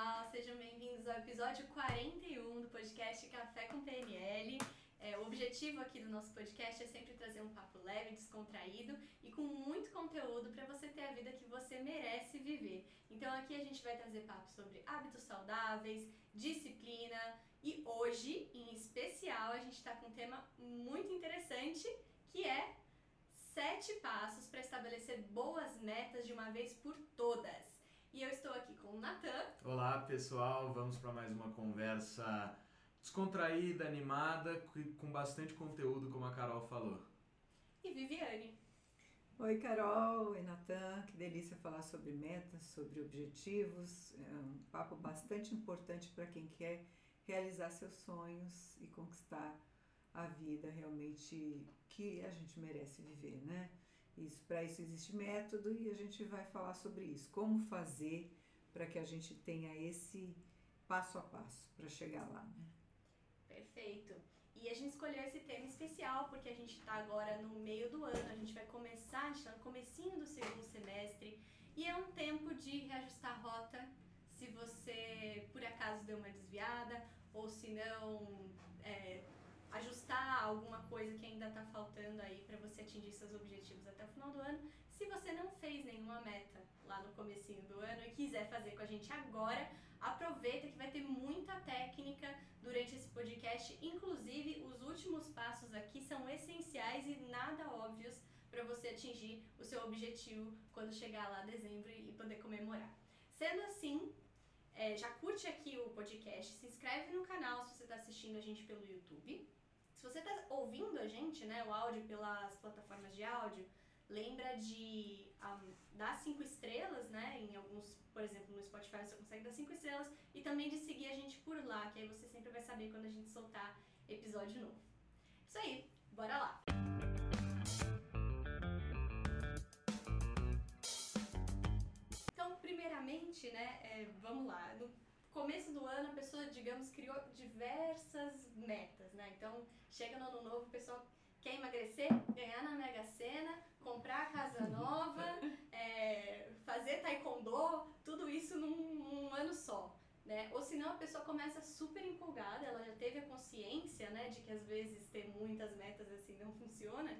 pessoal, sejam bem-vindos ao episódio 41 do podcast Café com PNL. É, o objetivo aqui do nosso podcast é sempre trazer um papo leve, descontraído e com muito conteúdo para você ter a vida que você merece viver. Então aqui a gente vai trazer papo sobre hábitos saudáveis, disciplina e hoje, em especial, a gente está com um tema muito interessante que é sete passos para estabelecer boas metas de uma vez por todas. E eu estou aqui com o Natan. Olá pessoal, vamos para mais uma conversa descontraída, animada, com bastante conteúdo, como a Carol falou. E Viviane. Oi, Carol e Natan, que delícia falar sobre metas, sobre objetivos. É um papo bastante importante para quem quer realizar seus sonhos e conquistar a vida realmente que a gente merece viver, né? Isso, para isso existe método e a gente vai falar sobre isso. Como fazer para que a gente tenha esse passo a passo para chegar lá, né? Perfeito. E a gente escolheu esse tema especial porque a gente está agora no meio do ano, a gente vai começar, a gente está no comecinho do segundo semestre e é um tempo de reajustar a rota se você por acaso deu uma desviada ou se não é, ajustar alguma coisa que ainda está faltando aí para você atingir seus objetivos até o final do ano. Se você não fez nenhuma meta lá no comecinho do ano e quiser fazer com a gente agora, aproveita que vai ter muita técnica durante esse podcast. Inclusive, os últimos passos aqui são essenciais e nada óbvios para você atingir o seu objetivo quando chegar lá dezembro e poder comemorar. Sendo assim, é, já curte aqui o podcast, se inscreve no canal se você está assistindo a gente pelo YouTube se você está ouvindo a gente, né, o áudio pelas plataformas de áudio, lembra de um, dar cinco estrelas, né? Em alguns, por exemplo, no Spotify você consegue dar cinco estrelas e também de seguir a gente por lá, que aí você sempre vai saber quando a gente soltar episódio novo. Isso aí, bora lá! Então, primeiramente, né, é, vamos lá. No começo do ano a pessoa, digamos, criou diversas metas, né? Então, chega no ano novo, a pessoa quer emagrecer, ganhar na Mega Sena, comprar casa nova, é, fazer taekwondo, tudo isso num, num, ano só. Né? Ou senão a pessoa começa super empolgada, ela já teve a consciência né, de que às vezes ter muitas metas assim não funciona,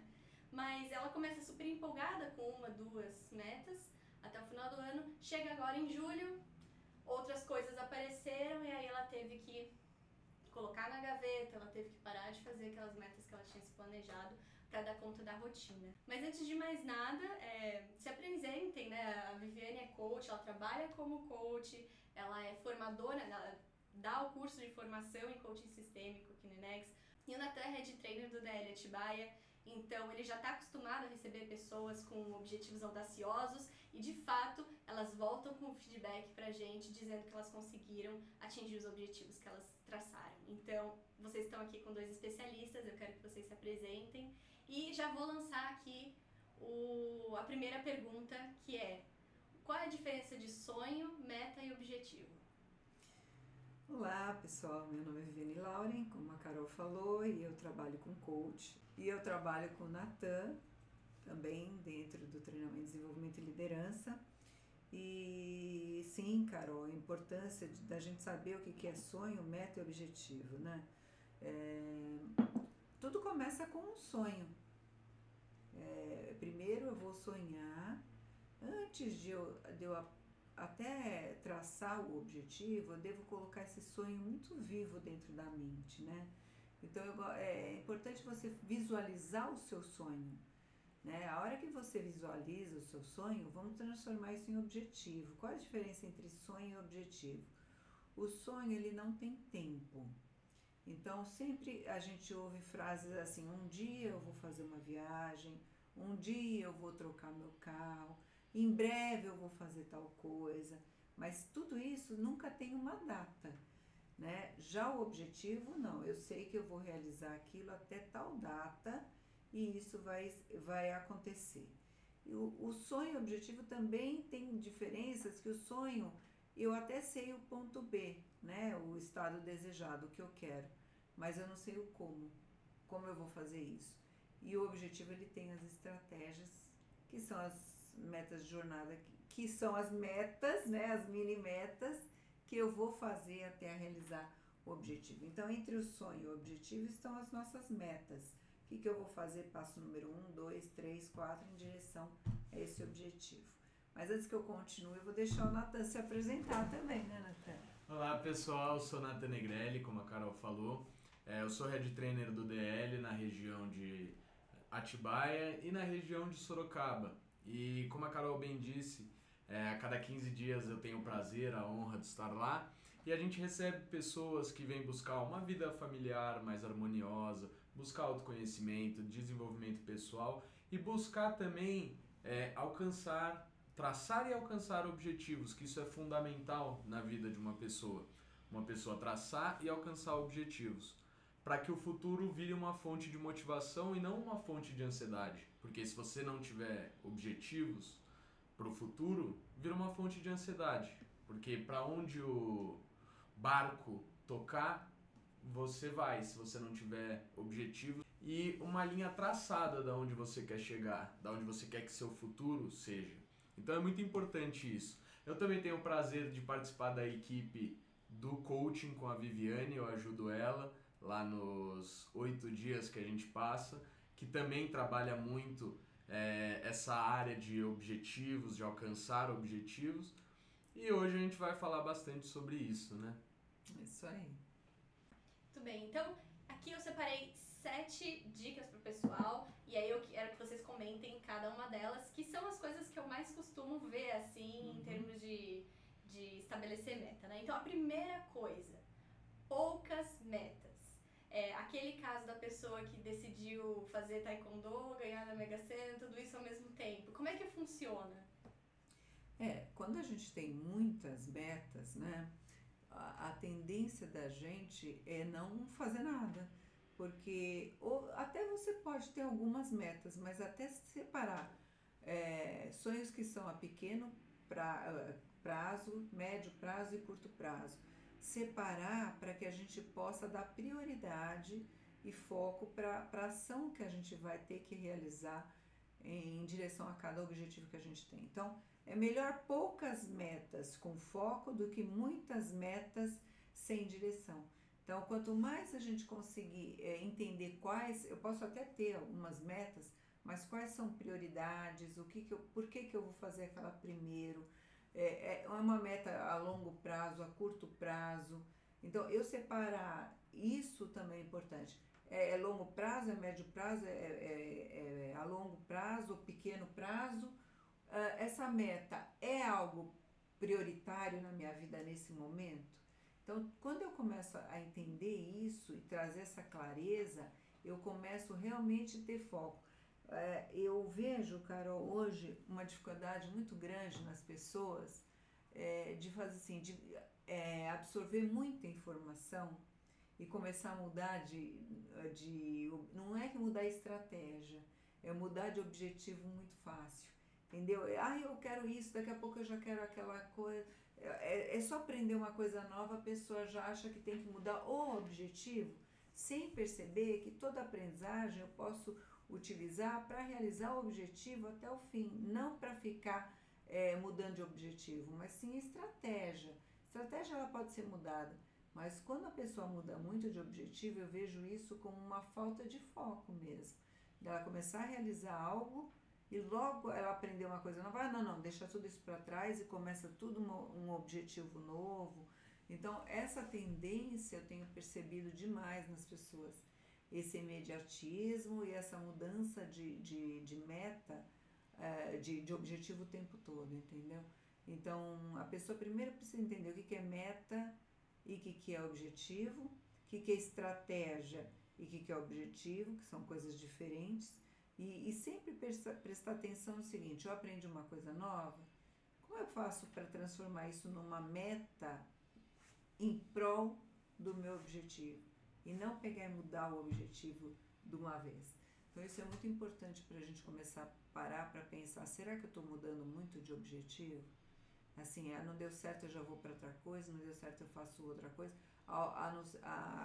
mas ela começa super empolgada com uma, duas metas até o final do ano, chega agora em julho, outras coisas apareceram e aí ela teve que colocar na gaveta, ela teve que parar de fazer aquelas metas que ela tinha se planejado para dar conta da rotina. Mas antes de mais nada, é, se apresentem, né? A Viviane é coach, ela trabalha como coach, ela é formadora, ela dá o curso de formação em coaching sistêmico aqui no Inex. E o Natan é head trainer do DL Atibaia, então ele já está acostumado a receber pessoas com objetivos audaciosos e de fato elas voltam com feedback para a gente dizendo que elas conseguiram atingir os objetivos que elas traçaram. Então vocês estão aqui com dois especialistas, eu quero que vocês se apresentem e já vou lançar aqui o, a primeira pergunta que é qual é a diferença de sonho, meta e objetivo? Olá pessoal, meu nome é Viviane Lauren, como a Carol falou, e eu trabalho com coach. E eu trabalho com o Natan, também dentro do treinamento de desenvolvimento e liderança. E sim, Carol, a importância de, da gente saber o que, que é sonho, meta e objetivo, né? É, tudo começa com um sonho. É, primeiro eu vou sonhar, antes de eu, de eu até traçar o objetivo, eu devo colocar esse sonho muito vivo dentro da mente, né? Então eu, é importante você visualizar o seu sonho. Né? A hora que você visualiza o seu sonho, vamos transformar isso em objetivo. Qual a diferença entre sonho e objetivo? O sonho ele não tem tempo. Então sempre a gente ouve frases assim: um dia eu vou fazer uma viagem, um dia eu vou trocar meu carro em breve eu vou fazer tal coisa, mas tudo isso nunca tem uma data. Né? Já o objetivo, não, eu sei que eu vou realizar aquilo até tal data e isso vai, vai acontecer. O, o sonho e objetivo também tem diferenças que o sonho, eu até sei o ponto B, né? o estado desejado, o que eu quero, mas eu não sei o como, como eu vou fazer isso. E o objetivo ele tem as estratégias, que são as metas de jornada, que são as metas, né, as mini metas que eu vou fazer até realizar o objetivo. Então, entre o sonho e o objetivo estão as nossas metas. Que, que eu vou fazer? Passo número um, dois, três, quatro em direção a esse objetivo. Mas antes que eu continue, eu vou deixar o Natan se apresentar também, né, Natan? Olá pessoal, eu sou Natan Negrelli, como a Carol falou. É, eu sou head trainer do DL na região de Atibaia e na região de Sorocaba. E como a Carol bem disse, é, a cada 15 dias eu tenho o prazer, a honra de estar lá. E a gente recebe pessoas que vêm buscar uma vida familiar mais harmoniosa, buscar autoconhecimento, desenvolvimento pessoal e buscar também é, alcançar, traçar e alcançar objetivos, que isso é fundamental na vida de uma pessoa. Uma pessoa traçar e alcançar objetivos, para que o futuro vire uma fonte de motivação e não uma fonte de ansiedade. Porque se você não tiver objetivos para o futuro, vira uma fonte de ansiedade. Porque para onde o barco tocar, você vai, se você não tiver objetivo e uma linha traçada da onde você quer chegar, da onde você quer que seu futuro seja. Então é muito importante isso. Eu também tenho o prazer de participar da equipe do coaching com a Viviane, eu ajudo ela lá nos oito dias que a gente passa, que também trabalha muito é, essa área de objetivos, de alcançar objetivos. E hoje a gente vai falar bastante sobre isso, né? Isso aí. Muito bem, então aqui eu separei sete dicas pro pessoal e aí eu quero que vocês comentem cada uma delas, que são as coisas que eu mais costumo ver assim uhum. em termos de, de estabelecer meta, né? Então a primeira coisa, poucas metas. É, aquele caso da pessoa que decidiu fazer taekwondo, ganhar na Mega Sena, tudo isso ao mesmo tempo. Como é que funciona? É, quando a gente tem muitas metas, né? A, tendência da gente é não fazer nada porque ou, até você pode ter algumas metas, mas até separar é, sonhos que são a pequeno pra, prazo, médio prazo e curto prazo. Separar para que a gente possa dar prioridade e foco para a ação que a gente vai ter que realizar em direção a cada objetivo que a gente tem. Então, é melhor poucas metas com foco do que muitas metas sem direção. Então, quanto mais a gente conseguir é, entender quais, eu posso até ter algumas metas, mas quais são prioridades, o que, que eu, por que, que eu vou fazer aquela primeiro, é, é uma meta a longo prazo, a curto prazo. Então, eu separar isso também é importante. É, é longo prazo, é médio prazo, é, é, é a longo prazo, pequeno prazo. Uh, essa meta é algo prioritário na minha vida nesse momento? Então, quando eu começo a entender isso e trazer essa clareza, eu começo realmente a ter foco. É, eu vejo, Carol, hoje uma dificuldade muito grande nas pessoas é, de fazer assim, de é, absorver muita informação e começar a mudar de, de. Não é que mudar estratégia, é mudar de objetivo muito fácil. Entendeu? Ah, eu quero isso, daqui a pouco eu já quero aquela coisa é, é só aprender uma coisa nova, a pessoa já acha que tem que mudar o objetivo, sem perceber que toda aprendizagem eu posso utilizar para realizar o objetivo até o fim, não para ficar é, mudando de objetivo, mas sim estratégia. Estratégia ela pode ser mudada, mas quando a pessoa muda muito de objetivo, eu vejo isso como uma falta de foco mesmo. Ela começar a realizar algo e logo ela aprendeu uma coisa nova, ah, não, não, deixa tudo isso para trás e começa tudo um, objetivo novo. Então, essa tendência eu tenho percebido demais nas pessoas. Esse imediatismo e essa mudança de, de, de meta, uh, de, de objetivo o tempo todo, entendeu? Então, a pessoa primeiro precisa entender o que, que é meta e o que, que é objetivo, o que, que é estratégia e o que, que é objetivo, que são coisas diferentes. E, e sempre prestar, prestar atenção no seguinte: eu aprendi uma coisa nova, como eu faço para transformar isso numa meta em prol do meu objetivo? E não pegar e mudar o objetivo de uma vez. Então, isso é muito importante para a gente começar a parar para pensar: será que eu estou mudando muito de objetivo? Assim, ah, não deu certo, eu já vou para outra coisa, não deu certo, eu faço outra coisa ao,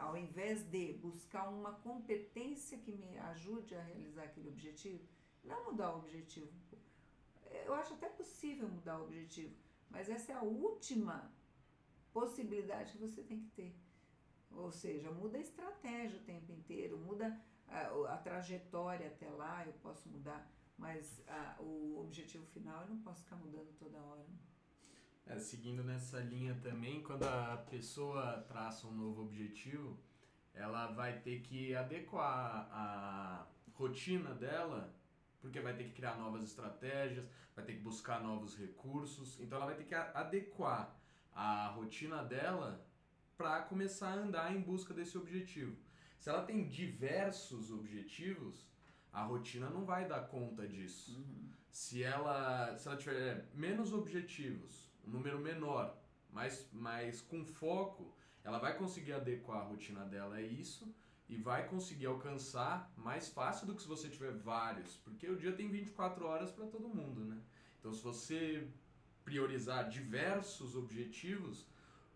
ao invés de buscar uma competência que me ajude a realizar aquele objetivo, não mudar o objetivo. Eu acho até possível mudar o objetivo, mas essa é a última possibilidade que você tem que ter. Ou seja, muda a estratégia o tempo inteiro, muda a, a trajetória até lá, eu posso mudar, mas a, o objetivo final eu não posso ficar mudando toda hora. É, seguindo nessa linha também, quando a pessoa traça um novo objetivo, ela vai ter que adequar a rotina dela, porque vai ter que criar novas estratégias, vai ter que buscar novos recursos, então ela vai ter que adequar a rotina dela para começar a andar em busca desse objetivo. Se ela tem diversos objetivos, a rotina não vai dar conta disso. Uhum. Se ela se ela tiver menos objetivos, um número menor, mas, mas com foco, ela vai conseguir adequar a rotina dela a isso e vai conseguir alcançar mais fácil do que se você tiver vários, porque o dia tem 24 horas para todo mundo, né? Então, se você priorizar diversos objetivos,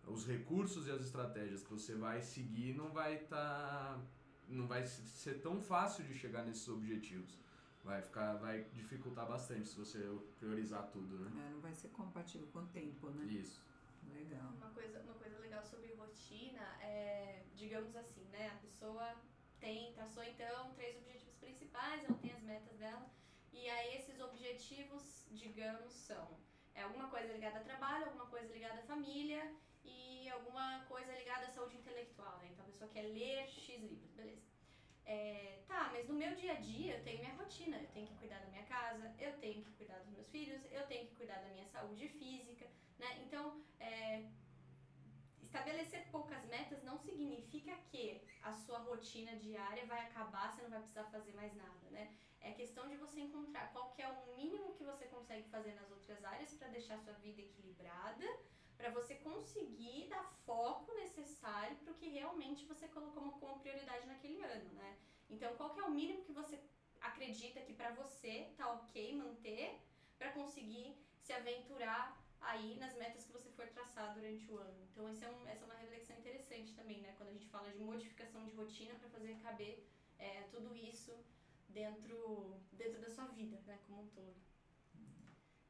os recursos e as estratégias que você vai seguir não vai estar tá, não vai ser tão fácil de chegar nesses objetivos. Vai ficar vai dificultar bastante se você priorizar tudo, né? É, não vai ser compatível com o tempo, né? Isso. Legal. Uma coisa, uma coisa legal sobre rotina é, digamos assim, né? A pessoa tem, traçou então três objetivos principais, ela tem as metas dela, e aí esses objetivos, digamos, são é alguma coisa ligada a trabalho, alguma coisa ligada à família e alguma coisa ligada à saúde intelectual, né? Então a pessoa quer ler X livros, beleza. É, tá, mas no meu dia a dia eu tenho minha rotina, eu tenho que cuidar da minha casa, eu tenho que cuidar dos meus filhos, eu tenho que cuidar da minha saúde física, né? Então, é, estabelecer poucas metas não significa que a sua rotina diária vai acabar, você não vai precisar fazer mais nada, né? É questão de você encontrar qual que é o mínimo que você consegue fazer nas outras áreas para deixar sua vida equilibrada, para você conseguir dar foco necessário para o que realmente você colocou como prioridade naquele ano, né? Então, qual é o mínimo que você acredita que para você tá ok manter para conseguir se aventurar aí nas metas que você for traçar durante o ano. Então, esse é um, essa é uma reflexão interessante também, né? Quando a gente fala de modificação de rotina para fazer caber é, tudo isso dentro, dentro da sua vida, né? Como um todo.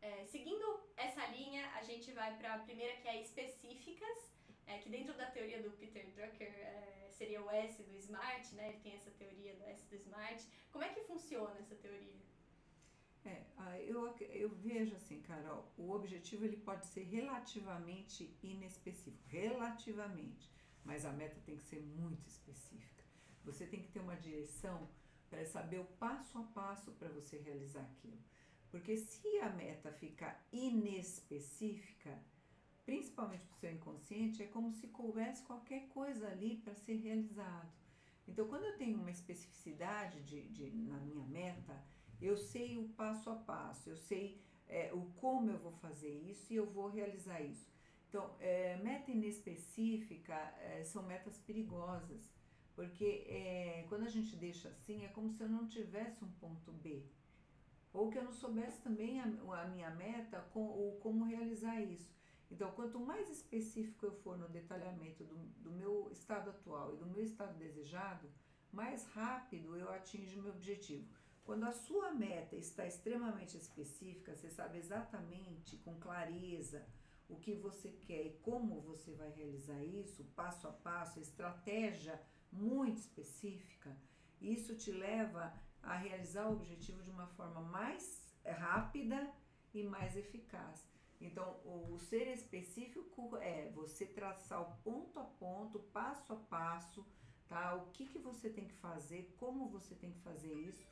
É, seguindo essa linha, a gente vai para a primeira que é específicas, é, que dentro da teoria do Peter Drucker é, seria o S do Smart, né? Ele tem essa teoria do S do Smart. Como é que funciona essa teoria? É, eu, eu vejo assim, Carol, o objetivo ele pode ser relativamente inespecífico, relativamente, mas a meta tem que ser muito específica. Você tem que ter uma direção para saber o passo a passo para você realizar aquilo. Porque se a meta ficar inespecífica, principalmente para o seu inconsciente, é como se coubesse qualquer coisa ali para ser realizado. Então, quando eu tenho uma especificidade de, de, na minha meta, eu sei o passo a passo, eu sei é, o como eu vou fazer isso e eu vou realizar isso. Então, é, meta inespecífica é, são metas perigosas, porque é, quando a gente deixa assim, é como se eu não tivesse um ponto B. Ou que eu não soubesse também a, a minha meta com, ou como realizar isso. Então, quanto mais específico eu for no detalhamento do, do meu estado atual e do meu estado desejado, mais rápido eu atinjo o meu objetivo. Quando a sua meta está extremamente específica, você sabe exatamente, com clareza, o que você quer e como você vai realizar isso, passo a passo, estratégia muito específica, isso te leva a realizar o objetivo de uma forma mais rápida e mais eficaz. Então, o ser específico é você traçar o ponto a ponto, passo a passo, tá? O que, que você tem que fazer, como você tem que fazer isso,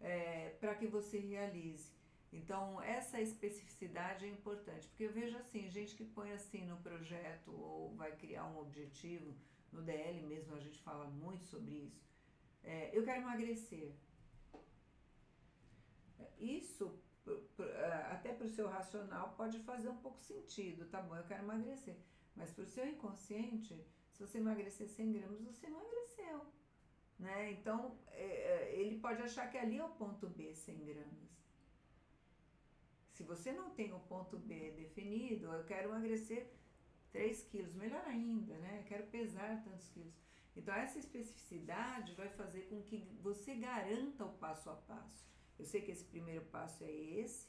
é, para que você realize. Então, essa especificidade é importante, porque eu vejo assim, gente que põe assim no projeto ou vai criar um objetivo, no DL mesmo a gente fala muito sobre isso. É, eu quero emagrecer. Isso, até para o seu racional, pode fazer um pouco sentido, tá bom, eu quero emagrecer. Mas para o seu inconsciente, se você emagrecer 100 gramas, você emagreceu. Né? Então, é, é, ele pode achar que ali é o ponto B, 100 gramas. Se você não tem o ponto B definido, eu quero emagrecer 3 quilos, melhor ainda, né? Eu quero pesar tantos quilos. Então, essa especificidade vai fazer com que você garanta o passo a passo. Eu sei que esse primeiro passo é esse,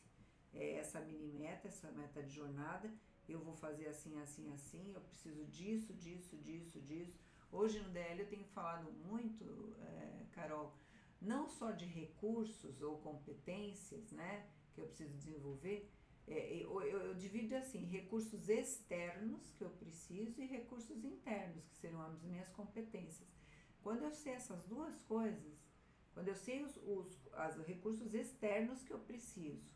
é essa mini meta, essa meta de jornada, eu vou fazer assim, assim, assim, eu preciso disso, disso, disso, disso. Hoje no DL eu tenho falado muito, é, Carol, não só de recursos ou competências, né, que eu preciso desenvolver, é, eu, eu, eu, divido assim, recursos externos que eu preciso e recursos internos, que serão as minhas competências. Quando eu sei essas duas coisas, quando eu sei os, os as recursos externos que eu preciso,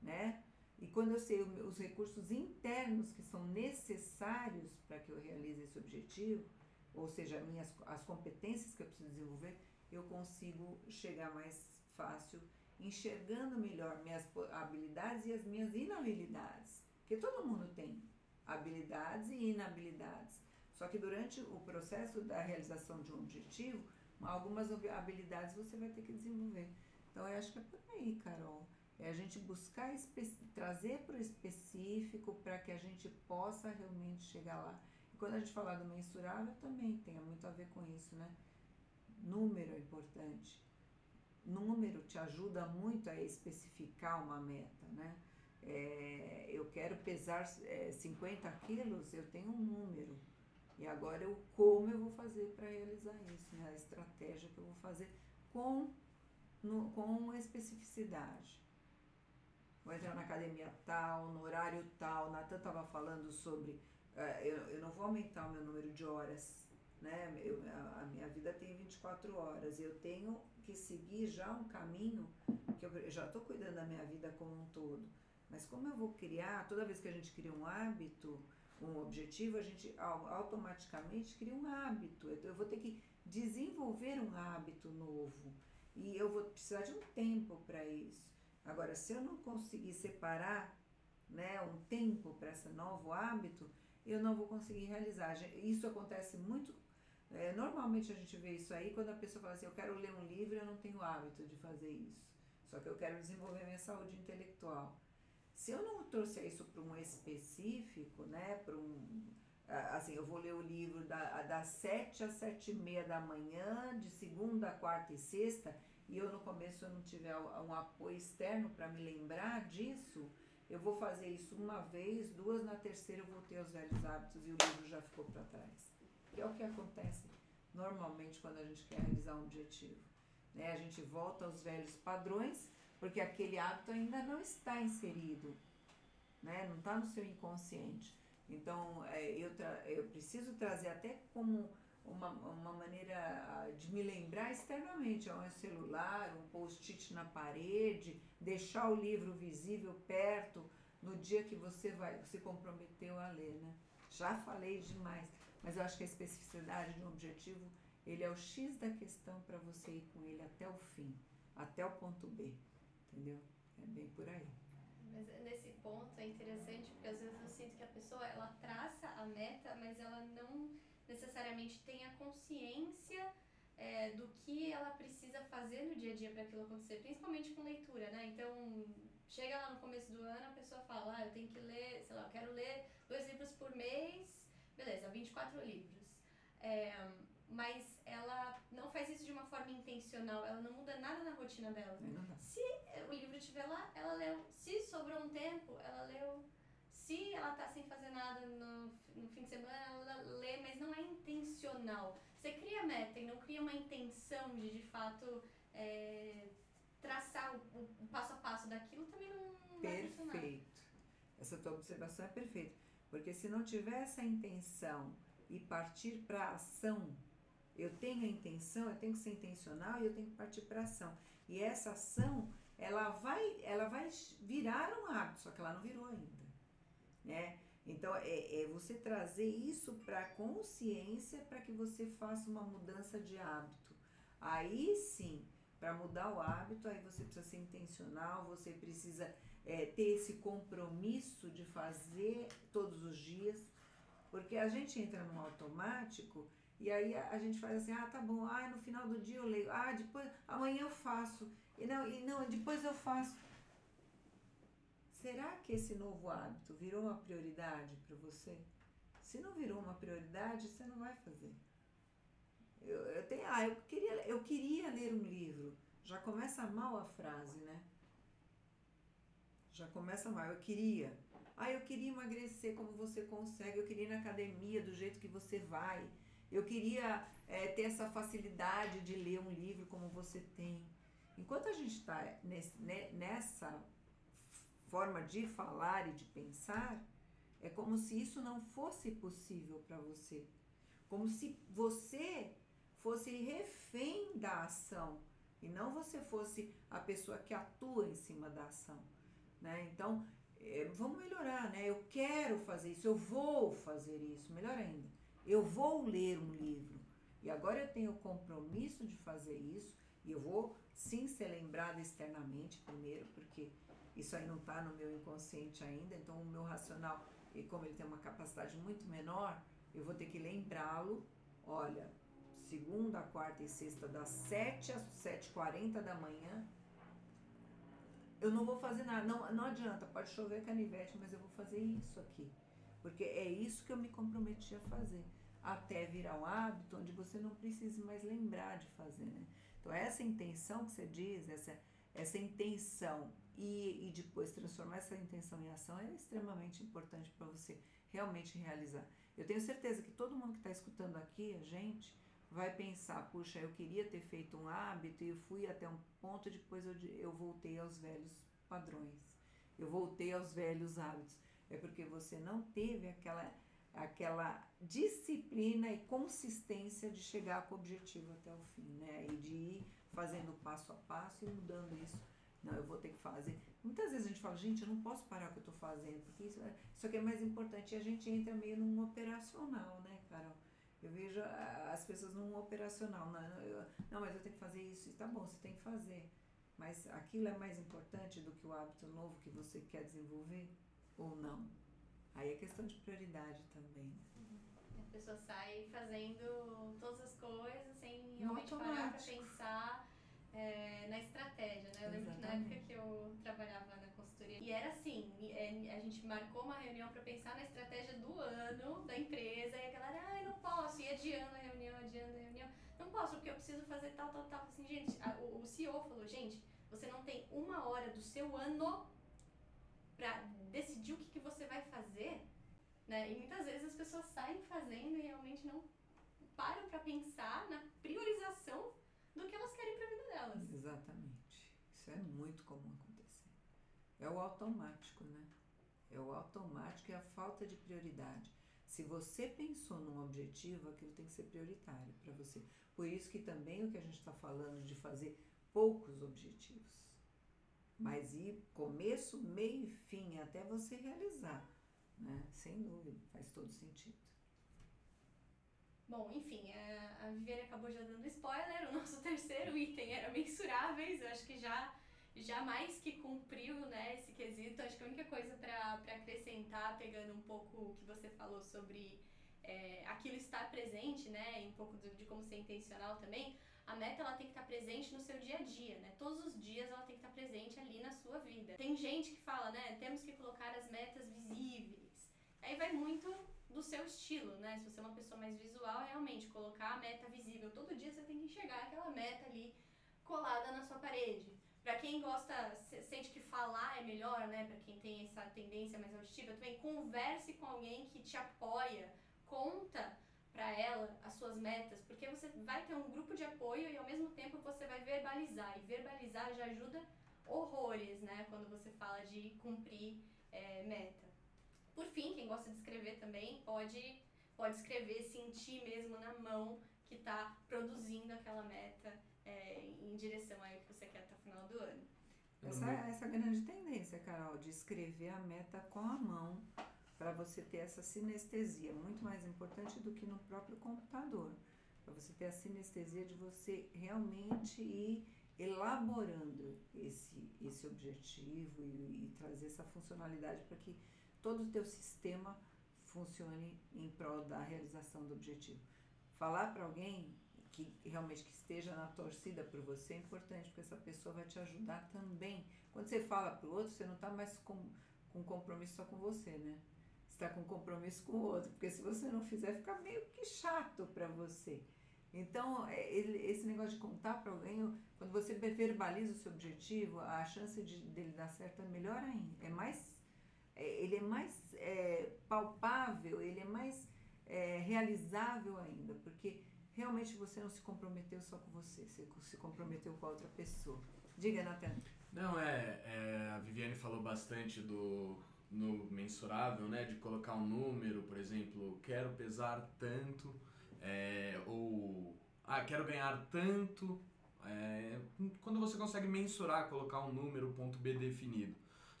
né? E quando eu sei os recursos internos que são necessários para que eu realize esse objetivo, ou seja, minhas, as competências que eu preciso desenvolver, eu consigo chegar mais fácil enxergando melhor minhas habilidades e as minhas inabilidades. Porque todo mundo tem habilidades e inabilidades. Só que durante o processo da realização de um objetivo, algumas habilidades você vai ter que desenvolver. Então eu acho que é por aí, Carol. É a gente buscar trazer para o específico para que a gente possa realmente chegar lá. E quando a gente falar do mensurável, também tem muito a ver com isso, né? Número é importante. Número te ajuda muito a especificar uma meta, né? É, eu quero pesar é, 50 quilos, eu tenho um número. E agora eu como eu vou fazer para realizar isso, né? A estratégia que eu vou fazer com, no, com especificidade. Vou entrar na academia tal, no horário tal. Natan estava falando sobre. Uh, eu, eu não vou aumentar o meu número de horas, né? Eu, a, a, minha vida tem 24 horas. Eu tenho que seguir já um caminho que eu, eu já estou cuidando da minha vida como um todo. Mas como eu vou criar, toda vez que a gente cria um hábito, um objetivo, a gente automaticamente cria um hábito. Eu vou ter que desenvolver um hábito novo. E eu vou precisar de um tempo para isso. Agora, se eu não conseguir separar né, um tempo para esse novo hábito, eu não vou conseguir realizar. Isso acontece muito. É, normalmente a gente vê isso aí quando a pessoa fala assim: Eu quero ler um livro eu não tenho hábito de fazer isso. Só que eu quero desenvolver minha saúde intelectual. Se eu não trouxer isso para um específico, né, para um. Assim, eu vou ler o livro da, das 7 às 7 e meia da manhã, de segunda, quarta e sexta, e eu no começo eu não tiver um apoio externo para me lembrar disso, eu vou fazer isso uma vez, duas, na terceira eu vou ter os velhos hábitos e o livro já ficou para trás. Que é o que acontece normalmente quando a gente quer realizar um objetivo. Né? A gente volta aos velhos padrões porque aquele hábito ainda não está inserido, né? não está no seu inconsciente. Então, é, eu, eu preciso trazer até como uma, uma maneira ah, de me lembrar externamente, é um celular, um post-it na parede, deixar o livro visível perto no dia que você vai, se comprometeu a ler, né? Já falei demais, mas eu acho que a especificidade de um objetivo, ele é o X da questão para você ir com ele até o fim, até o ponto B entendeu? É bem por aí. Mas nesse ponto é interessante porque às que a pessoa ela traça a meta, mas ela não necessariamente tem a consciência é, do que ela precisa fazer no dia a dia para aquilo acontecer, principalmente com leitura, né? Então, chega lá no começo do ano, a pessoa fala, ah, eu tenho que ler, sei lá, eu quero ler dois livros por mês, beleza, 24 livros. É, mas ela não faz isso de uma forma intencional, ela não muda nada na rotina dela. Se o livro estiver lá, ela leu. Se sobrou um tempo, ela leu. Se ela tá sem fazer nada no, no fim de semana, ela lê, mas não é intencional. Você cria meta e não cria uma intenção de, de fato, é, traçar o, o, passo a passo daquilo, também não, Perfeito. Essa tua observação é perfeita. Porque se não tiver essa intenção e partir para ação, eu tenho a intenção, eu tenho que ser intencional e eu tenho que partir para ação. E essa ação, ela vai, ela vai virar um hábito, só que ela não virou ainda, né? Então, é, é você trazer isso para consciência para que você faça uma mudança de hábito. Aí sim, para mudar o hábito, aí você precisa ser intencional, você precisa é, ter esse compromisso de fazer todos os dias, porque a gente entra no automático e aí a, a, gente faz assim, ah, tá bom, ah, no final do dia eu leio, ah, depois, amanhã eu faço, e não, e não, depois eu faço. Será que esse novo hábito virou uma prioridade para você? Se não virou uma prioridade, você não vai fazer. Eu, eu tenho, ah, eu queria, eu queria ler um livro. Já começa mal a frase, né? Já começa mal. Eu queria. Ah, eu queria emagrecer como você consegue, eu queria ir na academia do jeito que você vai, eu queria é, ter essa facilidade de ler um livro como você tem. Enquanto a gente está nessa forma de falar e de pensar, é como se isso não fosse possível para você. Como se você fosse refém da ação e não você fosse a pessoa que atua em cima da ação. Né? Então, é, vamos melhorar, né? Eu quero fazer isso, eu vou fazer isso, melhor ainda. Eu vou ler um livro. E agora eu tenho o compromisso de fazer isso e eu vou sim ser lembrada externamente primeiro, porque isso aí não está no meu inconsciente ainda, então o meu racional, e como ele tem uma capacidade muito menor, eu vou ter que lembrá-lo, olha, segunda, quarta e sexta, das 7 às 7h40 da manhã, eu não vou fazer nada. Não, não adianta, pode chover canivete, mas eu vou fazer isso aqui. Porque é isso que eu me comprometi a fazer. Até virar um hábito onde você não precisa mais lembrar de fazer, né? Então, essa intenção que você diz, essa, essa intenção e, e depois transformar essa intenção em ação é extremamente importante para você realmente realizar. Eu tenho certeza que todo mundo que está escutando aqui, a gente, vai pensar, puxa, eu queria ter feito um hábito e eu fui até um ponto, depois eu, eu voltei aos velhos padrões. Eu voltei aos velhos hábitos. É porque você não teve aquela, aquela disciplina e consistência de chegar com o objetivo até o fim, né? E de ir fazendo passo a passo e mudando isso. Não, eu vou ter que fazer. Muitas vezes a gente fala, gente, eu não posso parar o que eu estou fazendo, porque isso, é, isso aqui é mais importante. E a gente entra meio num operacional, né, Carol? Eu vejo as pessoas num operacional. Não, eu, não, mas eu tenho que fazer isso. Tá bom, você tem que fazer. Mas aquilo é mais importante do que o hábito novo que você quer desenvolver? Ou não? Aí é questão de prioridade também. Uhum. A pessoa sai fazendo todas as coisas sem realmente parar para pensar é, na estratégia, né? Eu lembro Exatamente. que na época que eu trabalhava na consultoria, e era assim, é, a gente marcou uma reunião para pensar na estratégia do ano da empresa, e a galera, ah, eu não posso, e adiando a reunião, adiando a reunião, não posso, porque eu preciso fazer tal, tal, tal. Assim, gente, a, o, o CEO falou, gente, você não tem uma hora do seu ano para decidir o que, que você vai fazer, né? E muitas vezes as pessoas saem fazendo e realmente não param para pensar na priorização do que elas querem para a vida delas. Exatamente. Isso é muito comum acontecer. É o automático, né? É o automático e a falta de prioridade. Se você pensou num objetivo, aquilo tem que ser prioritário para você. Por isso que também o que a gente está falando de fazer poucos objetivos. Mas ir começo, meio e fim, até você realizar. Né? Sem dúvida, faz todo sentido. Bom, enfim, a, a Viviane acabou já dando spoiler. O nosso terceiro item era mensuráveis. Eu acho que já, já mais que cumpriu né, esse quesito. Acho que a única coisa para acrescentar, pegando um pouco o que você falou sobre é, aquilo estar presente, né, e um pouco de, de, como ser intencional também, a meta ela tem que estar presente no seu dia a dia, né? Todos os dias ela tem que estar presente ali na sua vida. Tem gente que fala, né, temos que colocar as metas visíveis. Aí vai muito do seu estilo, né? Se você é uma pessoa mais visual, realmente colocar a meta visível todo dia, você tem que enxergar aquela meta ali colada na sua parede. Para quem gosta, sente que falar é melhor, né? Para quem tem essa tendência mais auditiva, também converse com alguém que te apoia, conta para ela as suas metas, porque você vai ter um grupo de apoio e ao mesmo tempo você vai verbalizar. E verbalizar já ajuda horrores, né? Quando você fala de cumprir é, meta. Por fim, quem gosta de escrever também pode, pode escrever, sentir mesmo na mão que está produzindo aquela meta é, em direção ao que você quer até o final do ano. Essa, essa grande tendência, Carol, de escrever a meta com a mão para você ter essa sinestesia, muito mais importante do que no próprio computador. Para você ter a sinestesia de você realmente ir elaborando esse, esse objetivo e, e trazer essa funcionalidade para que todo o teu sistema funcione em prol da realização do objetivo. Falar para alguém que realmente que esteja na torcida por você é importante, porque essa pessoa vai te ajudar também. Quando você fala para o outro, você não está mais com, com compromisso só com você, né? Você está com compromisso com o outro, porque se você não fizer, fica meio que chato para você. Então, é, esse negócio de contar para alguém, quando você verbaliza o seu objetivo, a chance de, dele dar certo é melhor ainda, é mais ele é mais é, palpável, ele é mais é, realizável ainda, porque realmente você não se comprometeu só com você, você se comprometeu com a outra pessoa. Diga, Natan. Não, é, é, a Viviane falou bastante do no mensurável, né, de colocar um número, por exemplo, quero pesar tanto, é, ou ah, quero ganhar tanto. É, quando você consegue mensurar, colocar um número, ponto B definido.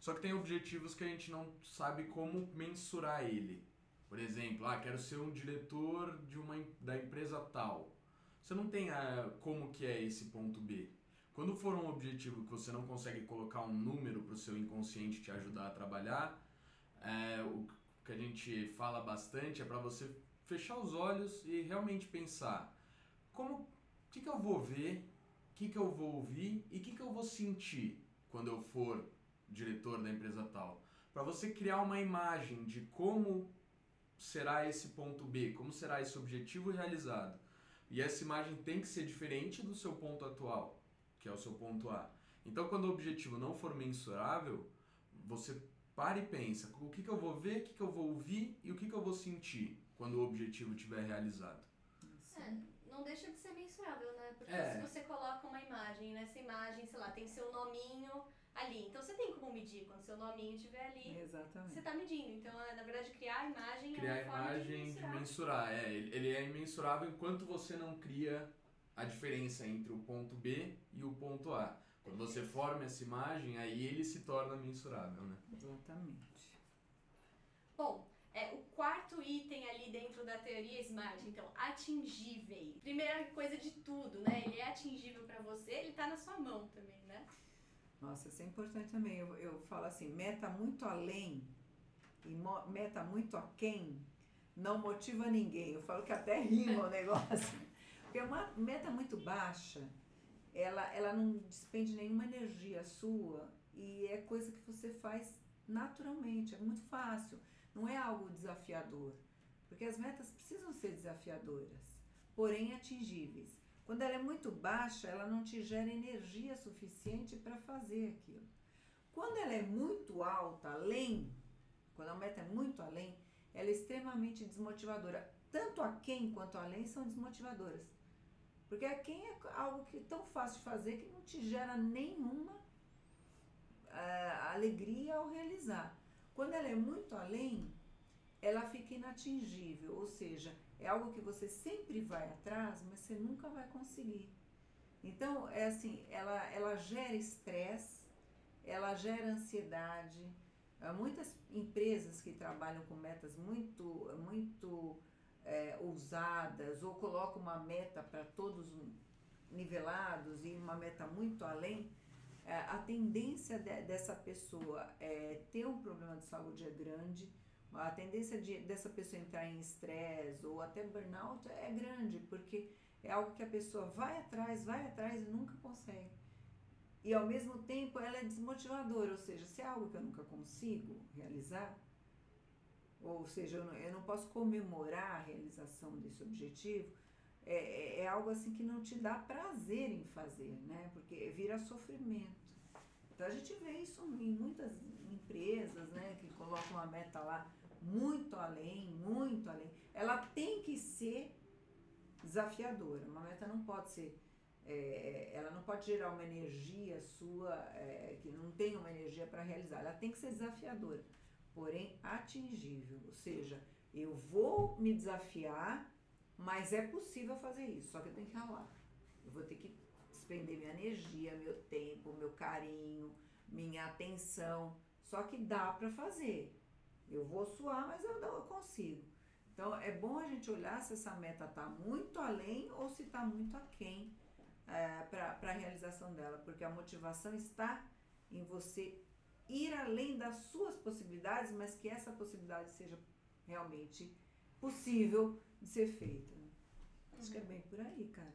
Só que tem objetivos que a gente não sabe como mensurar ele. Por exemplo, ah, quero ser um diretor de uma, da empresa tal. Você não tem a, como que é esse ponto B. Quando for um objetivo que você não consegue colocar um número para o seu inconsciente te ajudar a trabalhar, é, o que a gente fala bastante é para você fechar os olhos e realmente pensar como que, que eu vou ver, o que, que eu vou ouvir e o que, que eu vou sentir quando eu for diretor da empresa tal. Para você criar uma imagem de como será esse ponto B, como será esse objetivo realizado. E essa imagem tem que ser diferente do seu ponto atual, que é o seu ponto A. Então, quando o objetivo não for mensurável, você para e pensa: o que, que eu vou ver, o que, que eu vou ouvir e o que, que eu vou sentir quando o objetivo estiver realizado. É, não deixa de ser mensurável, né? Porque É. se você coloca uma imagem, nessa imagem, sei lá, tem seu nominho ali. Então você tem como medir quando seu nominho estiver ali. Você Exatamente. está medindo. Então, é, na verdade, criar a imagem Criar é a uma forma de imagem de mensurar. mensurar. É, ele ele é imensurável enquanto você não cria a diferença entre o ponto B e o ponto A. Quando você forma essa imagem, aí ele se torna mensurável, né? Exatamente. Bom, é, o quarto item ali dentro da teoria SMART, então, atingível. Primeira coisa de tudo, né? Ele é atingível para você, ele tá na sua mão também, né? Nossa, isso é importante também. Eu, eu falo assim, meta muito além e mo- meta muito aquém não motiva ninguém. Eu falo que até rima o negócio. Porque uma meta muito baixa, ela, ela não despende nenhuma energia sua e é coisa que você faz naturalmente, é muito fácil. Não é algo desafiador. Porque as metas precisam ser desafiadoras, porém atingíveis. Quando ela é muito baixa, ela não te gera energia suficiente para fazer aquilo. Quando ela é muito alta, além, quando a meta é muito além, ela é extremamente desmotivadora. Tanto a quem quanto além são desmotivadoras. Porque a quem é algo que é tão fácil de fazer que não te gera nenhuma ah, alegria ao realizar. Quando ela é muito além, ela fica inatingível, ou seja, é algo que você sempre vai atrás, mas você nunca vai conseguir. Então, é assim, ela, ela gera estresse, ela gera ansiedade. Muitas empresas que trabalham com metas muito, muito é, ousadas ou colocam uma meta para todos nivelados e uma meta muito além, é, a tendência de- dessa pessoa é ter um problema de saúde é grande, a tendência de, dessa pessoa entrar em estresse ou até burnout é grande, porque é algo que a pessoa vai atrás, vai atrás e nunca consegue. E ao mesmo tempo ela é desmotivadora, ou seja, se é algo que eu nunca consigo realizar, ou seja, eu não, eu não posso comemorar a realização desse objetivo, é, é- é algo assim que não te dá prazer em fazer, né? Porque vira sofrimento. Então a gente vê isso em muitas empresas, né? Que colocam uma meta lá muito além, muito além. Ela tem que ser desafiadora. Uma meta não pode ser, é, ela não pode gerar uma energia sua é, que não tem uma energia para realizar. Ela tem que ser desafiadora, porém atingível. Ou seja, eu vou me desafiar, mas é possível fazer isso. Só que eu tenho que ralar. Eu vou ter que despender minha energia, meu tempo, meu carinho, minha atenção. Só que dá para fazer. Eu vou suar, mas eu, consigo. Então é bom a gente olhar se essa meta está muito além ou se está muito aquém é, para a realização dela, porque a motivação está em você ir além das suas possibilidades, mas que essa possibilidade seja realmente possível de ser feita. Acho que é bem por aí, cara.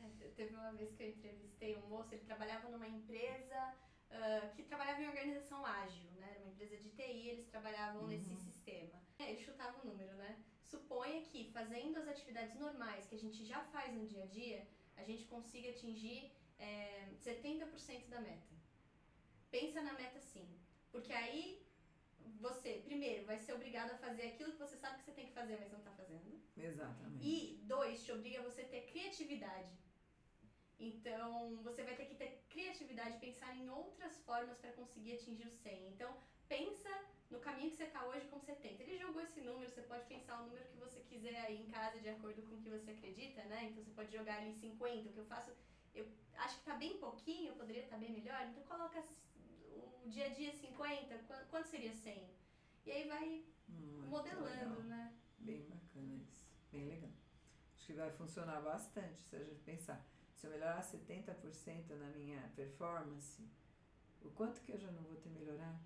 É, te- teve uma vez que eu entrevistei um moço, ele trabalhava numa empresa ah, que trabalhava em organização ágil, né? Era uma empresa de TI, eles trabalhavam nesse sistema. É, Ele chutava o número, né? Suponha que fazendo as atividades normais que a gente já faz no dia a dia, a gente consiga atingir é, 70% da meta. Pensa na meta sim. Porque aí você, primeiro, vai ser obrigado a fazer aquilo que você sabe que você tem que fazer, mas não tá fazendo. Exatamente. E dois, te obriga você a ter criatividade. Então, você vai ter que ter criatividade, pensar em outras formas para conseguir atingir o 100. Então, pensa no caminho que você está hoje você tenta. Ele jogou esse número, você pode pensar o número que você quiser aí em casa de acordo com o que você acredita, né? Então, você pode jogar ali 50, o que eu faço, eu acho que tá bem pouquinho, poderia estar tá bem melhor, então coloca o dia a dia 50, quanto seria 100? E aí vai hum, modelando, né? Bem bacana isso, bem legal. Acho que vai funcionar bastante se a gente pensar se eu melhorar 70% na minha performance, o quanto que eu já não vou ter melhorar?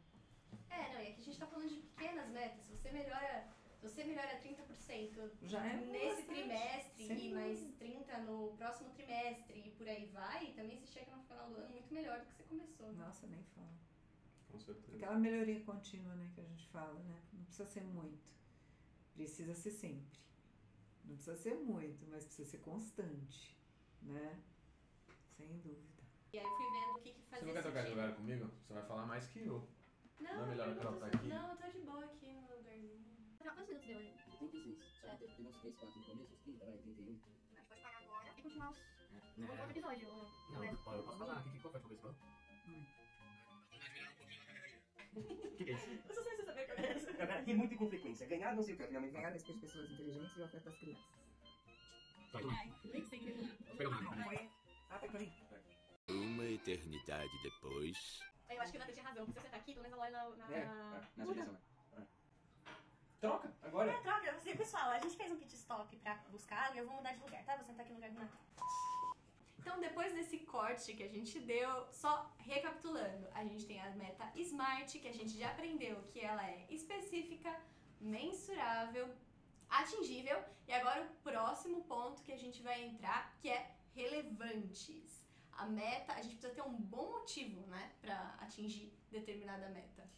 É, não, e aqui a gente está falando de pequenas metas. Se você melhora, se você melhora 30% já é nesse trimestre Sem e mais 30% no próximo trimestre e por aí vai, também você chega no final do ano muito melhor do que você começou. Nossa, nem fala. Com certeza. Aquela melhoria contínua, né, que a gente fala, né? Não precisa ser muito. Precisa ser sempre. Não precisa ser muito, mas precisa ser constante né? Sem dúvida. E aí eu fui vendo o que, que fazia Você não quer trocar de lugar comigo? Você vai falar mais que eu. Não, não é melhor eu estar aqui? Não, eu tô de boa aqui no lugarzinho. Quantos minutos deu aí? 36. Só é. teve uns 3, 4 no começo, uns 30, vai, 31. A gente pode parar agora e continuar os... É. outro episódio. Ou... Não, eu posso falar. O que, qual foi a conversa? Hum. O que, que é isso? Eu só sei se saber o que é isso. E muito inconfrequência. Ganhar não sei o que. Ganhar despejo de pessoas inteligentes e oferta às crianças. Uma eternidade depois. Eu acho que o Nathan tinha razão. Se você tá aqui, pelo menos ela olha na. na... É, na direção. É. Troca, agora. É, troca. Você, pessoal, a gente fez um pit stop pra buscar e eu vou mudar de lugar, tá? Vou sentar aqui no lugar do Nathan. Então, depois desse corte que a gente deu, só recapitulando, a gente tem a meta SMART, que a gente já aprendeu que ela é específica, mensurável, atingível, e agora o próximo ponto que a gente vai entrar, que é relevantes. A meta, a gente precisa ter um bom motivo, né, para atingir determinada meta.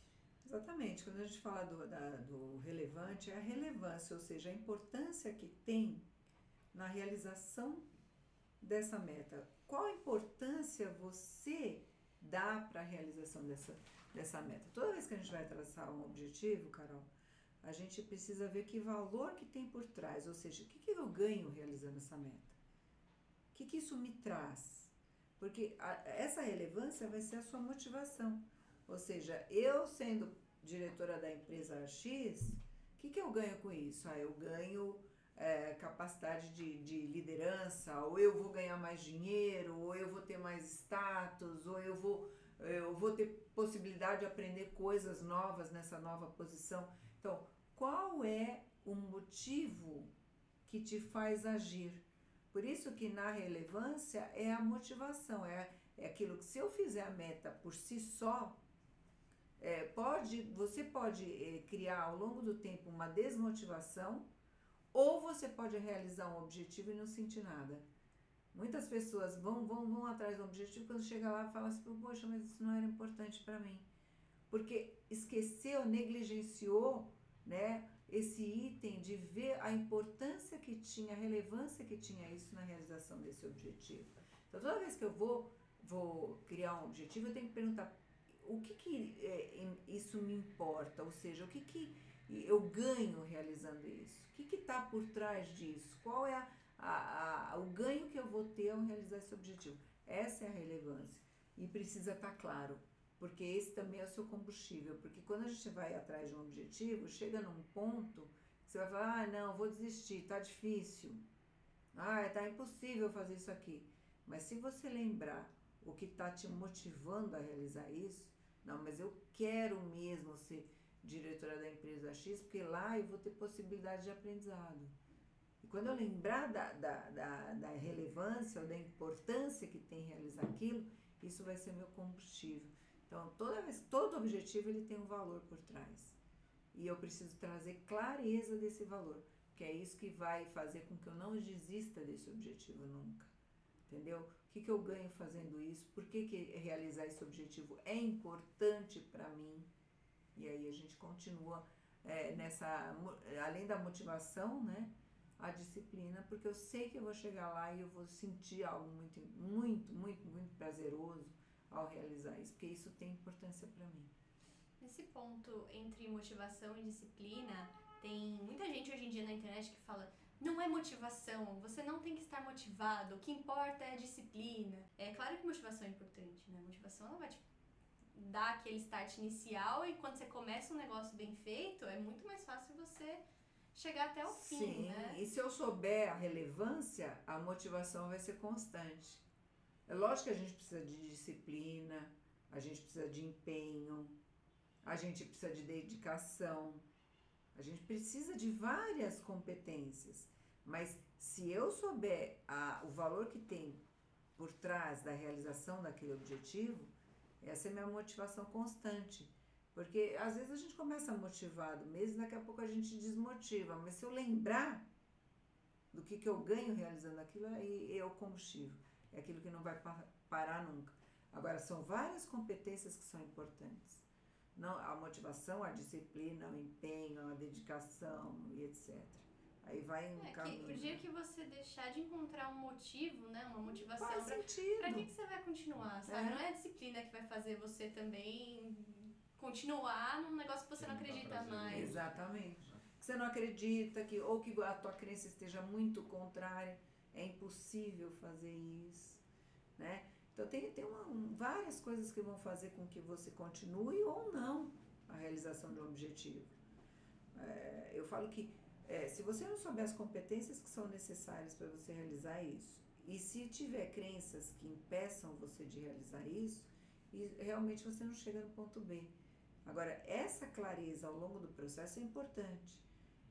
Exatamente. Quando a gente fala do, da, do relevante, é a relevância, ou seja, a importância que tem na realização dessa meta. Qual a importância você dá para a realização dessa, dessa meta? Toda vez que a gente vai traçar um objetivo, Carol, a gente precisa ver que valor que tem por trás, ou seja, o que, que eu ganho realizando essa meta. O que, que isso me traz? Porque a, essa relevância vai ser a sua motivação. Ou seja, eu sendo diretora da empresa X, o que, que eu ganho com isso? Ah, eu ganho é, capacidade de, de liderança, ou eu vou ganhar mais dinheiro, ou eu vou ter mais status, ou eu vou, eu vou ter possibilidade de aprender coisas novas nessa nova posição. Então, qual é o motivo que te faz agir? Por isso que na relevância é a motivação, é, é aquilo que se eu fizer a meta por si só, é, pode, você pode é, criar ao longo do tempo uma desmotivação ou você pode realizar um objetivo e não sentir nada. Muitas pessoas vão, vão, vão atrás do objetivo quando chega lá fala assim, poxa, mas isso não era importante para mim. Porque esqueceu, negligenciou, né, esse item de ver a importância que tinha, a relevância que tinha isso na realização desse objetivo. Então, toda vez que eu vou, vou criar um objetivo, eu tenho que perguntar o que, que é, isso me importa, ou seja, o que, que eu ganho realizando isso, o que está por trás disso, qual é a, a, a, o ganho que eu vou ter ao realizar esse objetivo. Essa é a relevância e precisa estar tá claro porque esse também é o seu combustível. Porque quando a gente vai atrás de um objetivo, chega num ponto que você vai falar: ah, não, vou desistir, tá difícil. Ah, tá impossível fazer isso aqui. Mas se você lembrar o que está te motivando a realizar isso, não, mas eu quero mesmo ser diretora da empresa X, porque lá eu vou ter possibilidade de aprendizado. E quando eu lembrar da, da, da, da relevância ou da importância que tem realizar aquilo, isso vai ser meu combustível. Então, toda vez, todo objetivo ele tem um valor por trás. E eu preciso trazer clareza desse valor, que é isso que vai fazer com que eu não desista desse objetivo nunca. Entendeu? O que, que eu ganho fazendo isso? Por que, que realizar esse objetivo é importante para mim? E aí a gente continua é, nessa, além da motivação, né? A disciplina, porque eu sei que eu vou chegar lá e eu vou sentir algo muito, muito, muito, muito prazeroso ao realizar isso, porque isso tem importância para mim. Nesse ponto entre motivação e disciplina, tem muita gente hoje em dia na internet que fala não é motivação, você não tem que estar motivado, o que importa é a disciplina. É claro que motivação é importante, né? Motivação ela vai te dar aquele start inicial e quando você começa um negócio bem feito, é muito mais fácil você chegar até o fim, Sim, né? e se eu souber a relevância, a motivação vai ser constante. É lógico que a gente precisa de disciplina, a gente precisa de empenho, a gente precisa de dedicação, a gente precisa de várias competências. Mas se eu souber a, o valor que tem por trás da realização daquele objetivo, essa é minha motivação constante. Porque às vezes a gente começa motivado mesmo, daqui a pouco a gente desmotiva. Mas se eu lembrar do que, que eu ganho realizando aquilo, aí é o combustível. É aquilo que não vai pa- parar nunca. Agora, são várias competências que são importantes. Não, a motivação, a disciplina, o empenho, a dedicação e etc. Aí vai um É que caminho. o dia que você deixar de encontrar um motivo, né, uma motivação Faz pra, sentido. pra que, que você vai continuar, sabe? É. Não é a disciplina que vai fazer você também continuar num negócio que você não Que não dá acredita prazer. mais. Exatamente. Que você não acredita, que, ou que a tua crença esteja muito contrária. É impossível fazer isso. Né? Então tem, tem uma- um- várias coisas que vão fazer com que você continue ou não a realização de um objetivo. É, eu falo que é, se você não souber as competências que são necessárias para você realizar isso, e se tiver crenças que impeçam você de realizar isso, realmente você não chega no ponto B. Agora, essa clareza ao longo do processo é importante.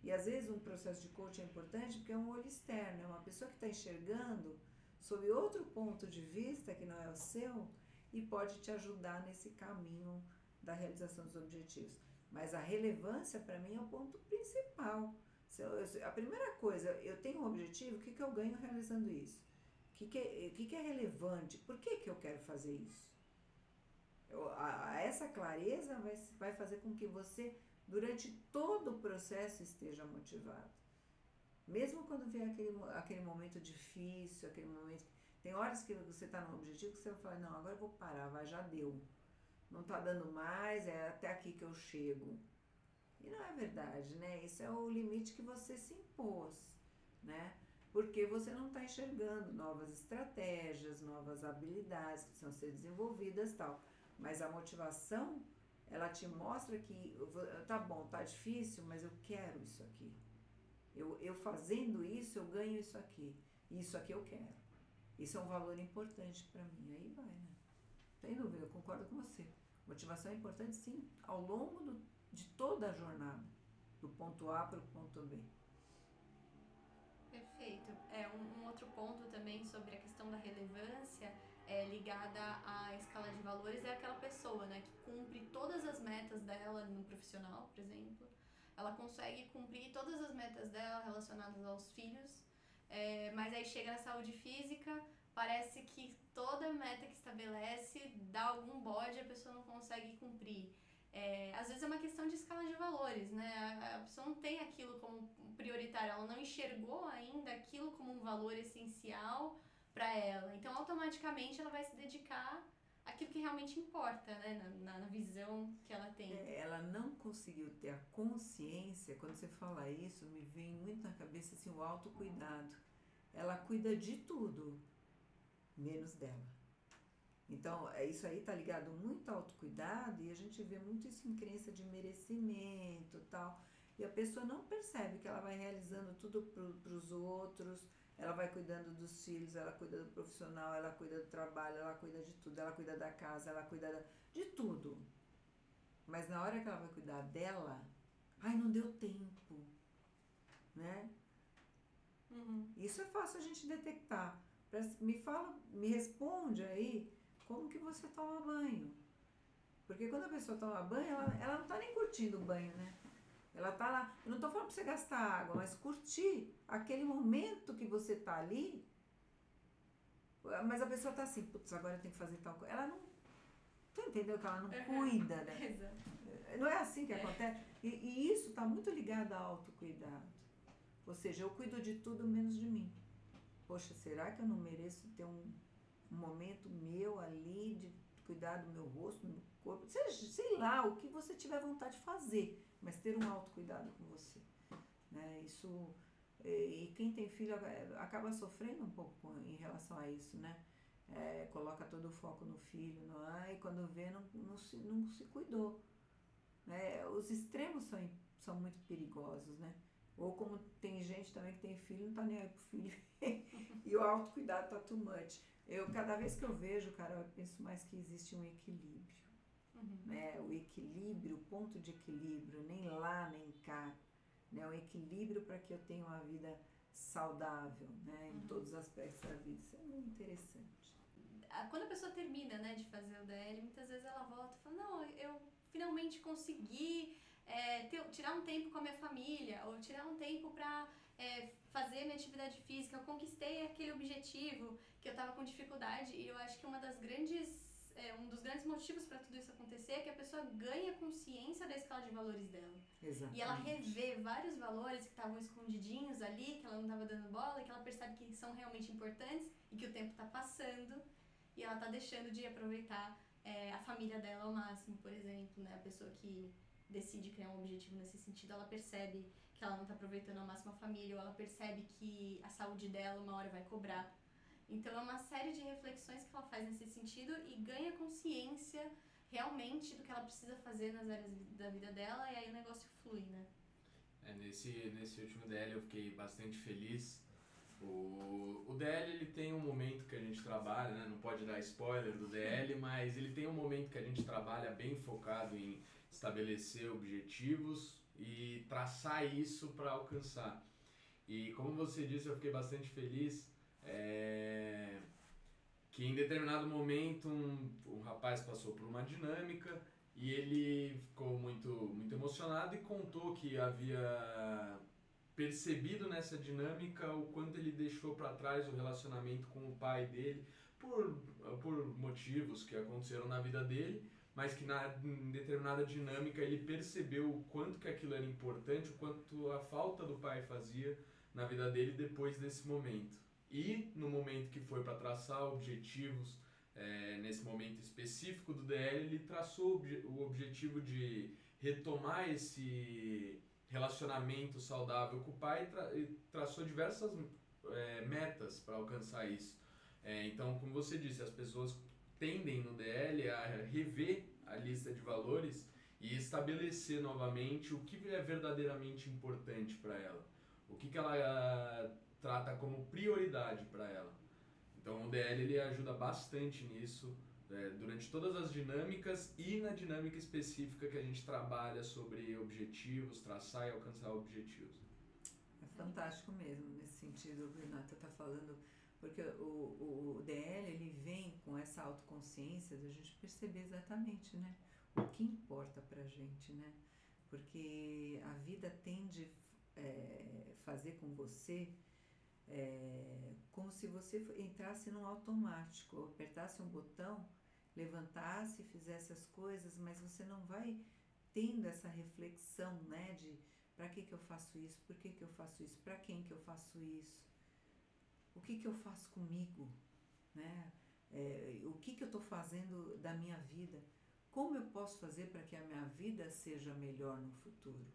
E às vezes um processo de coaching é importante porque é um olho externo, é uma pessoa que está enxergando sob outro ponto de vista que não é o seu e pode te ajudar nesse caminho da realização dos objetivos. Mas a relevância para mim é o ponto principal. A primeira coisa, eu tenho um objetivo, o que, que eu ganho realizando isso? O que, que, é, o que, que é relevante? Por que, que eu quero fazer isso? Eu- a- a- essa clareza vai, vai fazer com que você, durante todo o processo, esteja motivado. Mesmo quando vier aquele, aquele momento difícil, aquele momento. Tem horas que você está num objetivo que você vai falar: não, agora eu vou parar, vai, já deu. Não está dando mais, é até aqui que eu chego. E não é verdade, né? Isso é o limite que você se impôs, né? Porque você não está enxergando novas estratégias, novas habilidades que precisam ser desenvolvidas tal. Mas a motivação, ela te mostra que vou- tá bom, tá difícil, mas eu quero isso aqui. Eu, eu fazendo isso, eu ganho isso aqui. Isso aqui eu quero. Isso é um valor importante para mim. Aí vai, né? Sem dúvida, eu concordo com você. Motivação é importante, sim, ao longo do, de toda a jornada, do ponto A para o ponto B. Perfeito. É, um, um outro ponto também sobre a questão da relevância é, ligada à escala de valores é aquela pessoa, né, que cumpre todas as metas dela no profissional, por exemplo. Ela consegue cumprir todas as metas dela relacionadas aos filhos, é, mas aí chega na saúde física, parece que toda meta que estabelece dá algum bode a pessoa não consegue cumprir. É, às vezes é uma questão de escala de valores, né? A, a pessoa não tem aquilo como prioritário, ela não enxergou ainda aquilo como um valor essencial para ela. Então, automaticamente, ela vai se dedicar àquilo que realmente importa, né? Na, na, visão que ela tem. É, Ela não conseguiu ter a consciência, quando você fala isso, me vem muito na cabeça assim, o autocuidado. Ela cuida de tudo, menos dela. Então, é, isso aí tá ligado muito ao autocuidado e a gente vê muito isso em crença de merecimento tal. E a pessoa não percebe que ela vai realizando tudo para os outros, ela vai cuidando dos filhos, ela cuida do profissional, ela cuida do trabalho, ela cuida de tudo, ela cuida da casa, ela cuida da- de tudo. Mas na hora que ela vai cuidar dela, ai, não deu tempo, né? Uhum. Isso é fácil a gente detectar. Me fala, me responde aí como que você toma banho. Porque quando a pessoa toma banho, ela, ela não tá nem curtindo o banho, né? Ela tá lá, eu não tô falando pra você gastar água, mas curtir aquele momento que você tá ali. Mas a pessoa tá assim, putz, agora eu tenho que fazer tal coisa. Ela não. Tu entendeu que ela não Uhum. cuida, né? Exato. Não é assim que acontece? E, e isso está muito ligado ao autocuidado. Ou seja, eu cuido de tudo menos de mim. Poxa, será que eu não mereço ter um, um momento meu ali de cuidar do meu rosto, do meu corpo, seja, sei lá, o que você tiver vontade de fazer, mas ter um autocuidado com você. Né? Isso, e quem tem filho acaba sofrendo um pouco em relação a isso, né? É, coloca todo o foco no filho, não é? e quando vê, não, não, se, não se cuidou. Né? Os extremos são, são muito perigosos, né? Ou como tem gente também que tem filho, não tá nem aí pro filho. e o autocuidado tá too much. Eu, cada vez que eu vejo, cara, eu penso mais que existe um equilíbrio. Uhum. Né? O equilíbrio, o ponto de equilíbrio, nem lá nem cá. Né? O equilíbrio para que eu tenha uma vida saudável, né? Em uhum. todos os aspectos da vida. Isso é muito interessante. Quando a pessoa termina, né, de fazer o DL, muitas vezes ela volta e fala, não, eu finalmente consegui é, ter, tirar um tempo com a minha família, ou tirar um tempo para é, fazer minha atividade física, eu conquistei aquele objetivo que eu estava com dificuldade, e eu acho que uma das grandes é, um dos grandes motivos para tudo isso acontecer é que a pessoa ganha consciência da escala de valores dela. Exatamente. E ela revê vários valores que estavam escondidinhos ali, que ela não estava dando bola, e que ela percebe que são realmente importantes e que o tempo está passando e ela está deixando de aproveitar é, a família dela ao máximo, por exemplo, né? A pessoa que decide criar um objetivo nesse sentido, ela percebe que ela não está aproveitando ao máximo a família, ou ela percebe que a saúde dela uma hora vai cobrar. Então é uma série de reflexões que ela faz nesse sentido e ganha consciência realmente do que ela precisa fazer nas áreas da vida dela e aí o negócio flui, né? É, nesse, nesse último DL eu fiquei bastante feliz. O, o DL ele tem um momento que a gente trabalha, né? não pode dar spoiler do DL, mas ele tem um momento que a gente trabalha bem focado em estabelecer objetivos e traçar isso para alcançar. E como você disse, eu fiquei bastante feliz é, que em determinado momento um, um rapaz passou por uma dinâmica e ele ficou muito, muito emocionado e contou que havia percebido nessa dinâmica o quanto ele deixou para trás o relacionamento com o pai dele por, por motivos que aconteceram na vida dele mas que na em determinada dinâmica ele percebeu o quanto que aquilo era importante, o quanto a falta do pai fazia na vida dele depois desse momento. E no momento que foi para traçar objetivos, é, nesse momento específico do DL, ele traçou o objetivo de retomar esse relacionamento saudável com o pai e, tra e traçou diversas é, metas para alcançar isso. É, então, como você disse, as pessoas tendem no DL a rever a lista de valores e estabelecer novamente o que é verdadeiramente importante para ela, o que, que ela trata como prioridade para ela. Então o DL ele ajuda bastante nisso é, durante todas as dinâmicas e na dinâmica específica que a gente trabalha sobre objetivos, traçar e alcançar objetivos. É fantástico mesmo nesse sentido, o Renata está falando porque o, o DL ele vem com essa autoconsciência da gente perceber exatamente né, o que importa para gente, né? Porque a vida tende a é, fazer com você é, como se você entrasse num automático, apertasse um botão, levantasse fizesse as coisas, mas você não vai tendo essa reflexão, né, de para que que eu faço isso, por que que eu faço isso, para quem que eu faço isso, o que, que eu faço comigo, né? É, o que, que eu estou fazendo da minha vida, como eu posso fazer para que a minha vida seja melhor no futuro,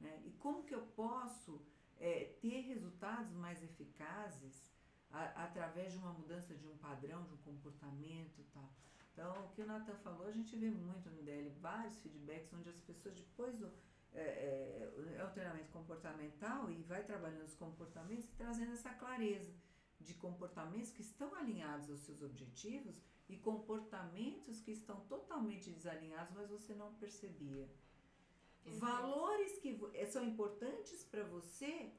né? E como que eu posso é, ter resultados mais eficazes a, através de uma mudança de um padrão, de um comportamento e tal. Então, o que o Nathan falou, a gente vê muito no DL, vários feedbacks onde as pessoas depois do é, é, é o treinamento comportamental e vai trabalhando os comportamentos e trazendo essa clareza de comportamentos que estão alinhados aos seus objetivos e comportamentos que estão totalmente desalinhados, mas você não percebia. Valores que eh, são importantes para você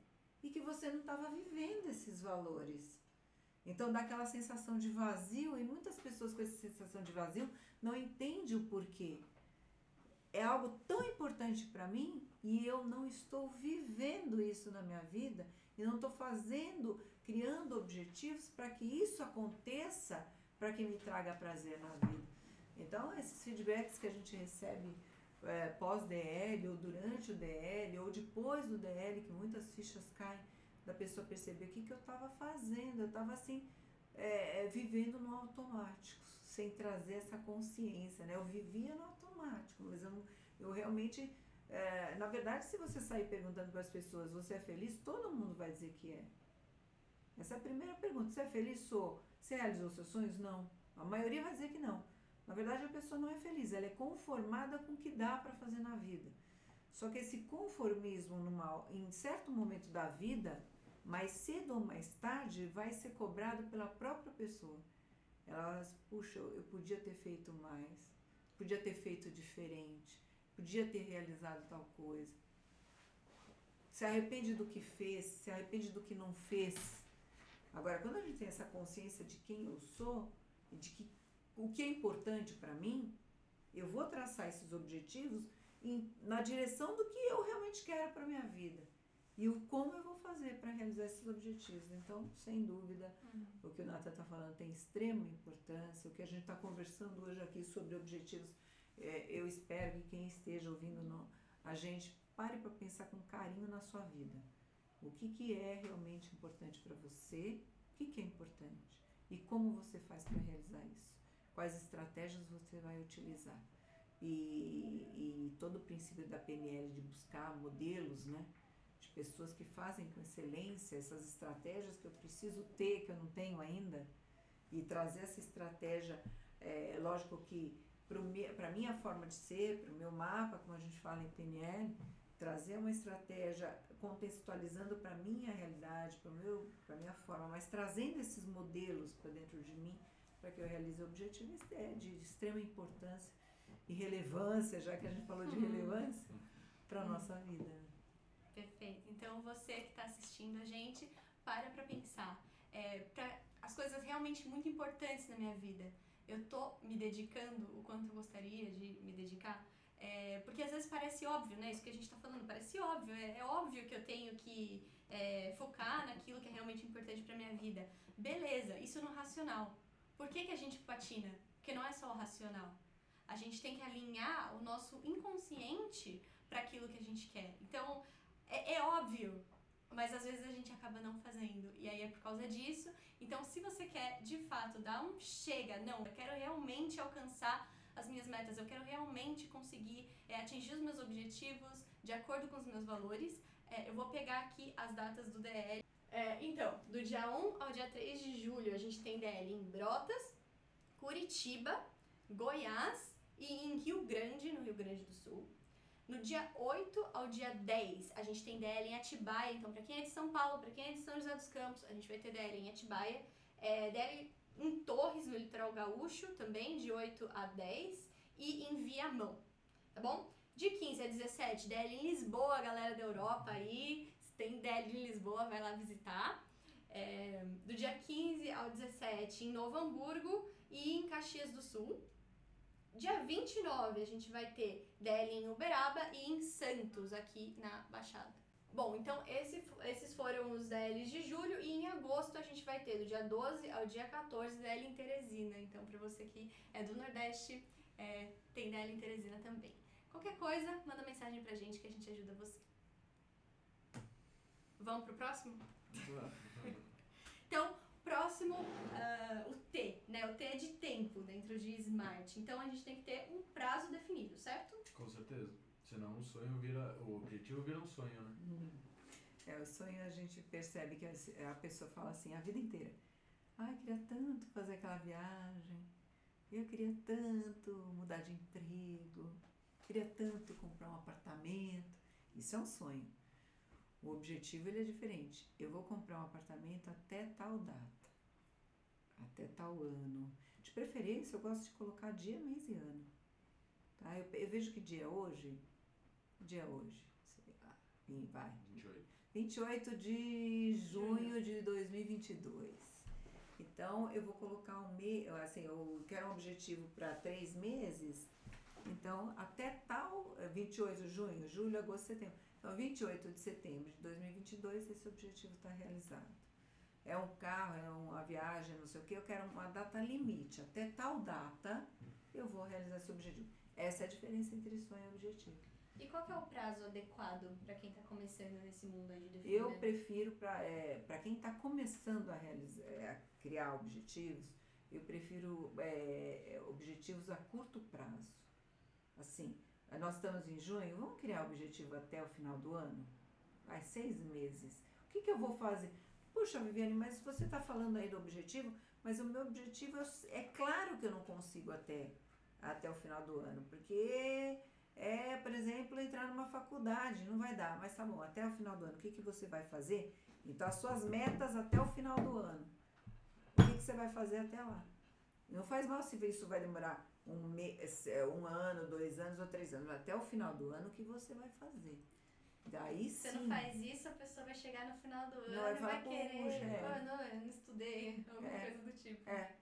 e que você não estava vivendo esses valores. Então dá aquela sensação de vazio e muitas pessoas com essa sensação de vazio não entendem o porquê. É algo tão importante para mim e eu não estou vivendo isso na minha vida e não estou fazendo criando objetivos para que isso aconteça, para que me traga prazer na vida. Então, esses feedbacks que a gente recebe é, pós-DL, ou durante o DL, ou depois do DL, que muitas fichas caem, da pessoa perceber o que, que eu estava fazendo. Eu estava assim, é, é, vivendo no automático, sem trazer essa consciência, né? Eu vivia no automático, mas eu, eu realmente, é, na verdade, se você sair perguntando para as pessoas, você é feliz? Todo mundo vai dizer que é. Essa é a primeira pergunta. Você é feliz? Sou. Você realizou seus sonhos? Não. A maioria vai dizer que não. Na verdade, a pessoa não é feliz, ela é conformada com o que dá para fazer na vida. Só que esse conformismo, numa, em certo momento da vida, mais cedo ou mais tarde, vai ser cobrado pela própria pessoa. Elas, puxa, eu podia ter feito mais, podia ter feito diferente, podia ter realizado tal coisa. Se arrepende do que fez, se arrepende do que não fez. Agora, quando a gente tem essa consciência de quem eu sou e de que o que é importante para mim, eu vou traçar esses objetivos em- na direção do que eu realmente quero para minha vida e o como eu vou fazer para realizar esses objetivos. Então, sem dúvida, o que o Nathan está falando tem extrema importância. O que a gente está conversando hoje aqui sobre objetivos, é, eu espero que quem esteja ouvindo no- a gente pare para pensar com carinho na sua vida. O que, que é realmente importante para você? O que, que é importante? E como você faz para realizar isso? Quais estratégias você vai utilizar? E, e todo o princípio da PNL de buscar modelos, né? De pessoas que fazem com excelência essas estratégias que eu preciso ter, que eu não tenho ainda, e trazer essa estratégia, é, lógico que para a minha forma de ser, para o meu mapa, como a gente fala em PNL, trazer uma estratégia contextualizando para a minha realidade, para a minha forma, mas trazendo esses modelos para dentro de mim, para que eu realize o objetivo, é de extrema importância e relevância, já que a gente falou de Uhum. relevância, para a nossa vida. Perfeito. Então você que está assistindo a gente, para pra pensar. É, pra, as coisas realmente muito importantes na minha vida. Eu tô me dedicando o quanto eu gostaria de me dedicar? É, porque às vezes parece óbvio, né? Isso que a gente tá falando parece óbvio. É, é óbvio que eu tenho que é, focar naquilo que é realmente importante pra minha vida. Beleza, isso no racional. Por que, que a gente patina? Porque não é só o racional. A gente tem que alinhar o nosso inconsciente para aquilo que a gente quer. Então, é, é óbvio, mas às vezes a gente acaba não fazendo. E aí é por causa disso. Então, se você quer de fato dar um chega, não, eu quero realmente alcançar as minhas metas, eu quero realmente conseguir é, atingir os meus objetivos de acordo com os meus valores, é, eu vou pegar aqui as datas do DL. É, então, do dia 1 ao dia 3 de julho, a gente tem DL em Brotas, Curitiba, Goiás e em Rio Grande, no Rio Grande do Sul. No dia 8 ao dia 10, a gente tem DL em Atibaia. Então, para quem é de São Paulo, para quem é de São José dos Campos, a gente vai ter DL em Atibaia. É, DL em Torres, no litoral gaúcho, também, de 8 a 10. E em Viamão, tá bom? De 15 a 17, DL em Lisboa, galera da Europa aí. Tem DL em Lisboa, vai lá visitar. É, do dia 15 ao 17, em Novo Hamburgo e em Caxias do Sul. Dia 29 a gente vai ter DL em Uberaba e em Santos, aqui na Baixada. Bom, então esse, esses foram os DLs de julho e em agosto a gente vai ter do dia 12 ao dia 14 DL em Teresina. Então, para você que é do Nordeste, é, tem DL em Teresina também. Qualquer coisa, manda mensagem pra gente que a gente ajuda você. Vamos pro próximo? Então, próximo, ah, o T, né? O T é de tempo dentro de Smart. Então a gente tem que ter um prazo definido, certo? Com certeza. Senão o sonho vira. O objetivo vira um sonho, né? É, o sonho a gente percebe que a a pessoa fala assim a vida inteira. Ai, eu queria tanto fazer aquela viagem. Eu queria tanto mudar de emprego. Queria tanto comprar um apartamento. Isso é um sonho. O objetivo ele é diferente. Eu vou comprar um apartamento até tal data. Até tal ano. De preferência, eu gosto de colocar dia, mês e ano. Tá? Eu, eu vejo que dia é hoje. Dia é hoje. Sei lá. E vai. 28. 28 de junho de 2022. Então, eu vou colocar um mês, assim, eu quero um objetivo para três meses. Então, até tal, eh, 28 de junho, julho, agosto, setembro. Então, 28 de setembro de 2022, esse objetivo está realizado. É um carro, é uma viagem, não sei o que, eu quero uma data limite. Até tal data, eu vou realizar esse objetivo. Essa é a diferença entre sonho e objetivo. E qual é o prazo adequado para quem tá começando nesse mundo aí de Eu definimento? prefiro, para é, pra quem está começando a, realizar, é, a criar objetivos, eu prefiro é, objetivos a curto prazo. Assim, nós estamos em junho, vamos criar objetivo até o final do ano? Vai, seis meses. O que, que eu vou fazer? Puxa, Viviane, mas você está falando aí do objetivo, mas o meu objetivo é, é claro que eu não consigo até, até o final do ano, porque é, por exemplo, entrar numa faculdade, não vai dar, mas tá bom, até o final do ano, o que, que você vai fazer? Então, as suas metas até o final do ano. O que, que você vai fazer até lá? Não faz mal se isso vai demorar um, mês, um ano, dois anos ou três anos. Até o final do ano, que você vai fazer? Daí Você sim. não faz isso, a pessoa vai chegar no final do ano Não, e vai querer. "Puxa, é." "Pô, não, eu não estudei, alguma É. coisa do tipo. É.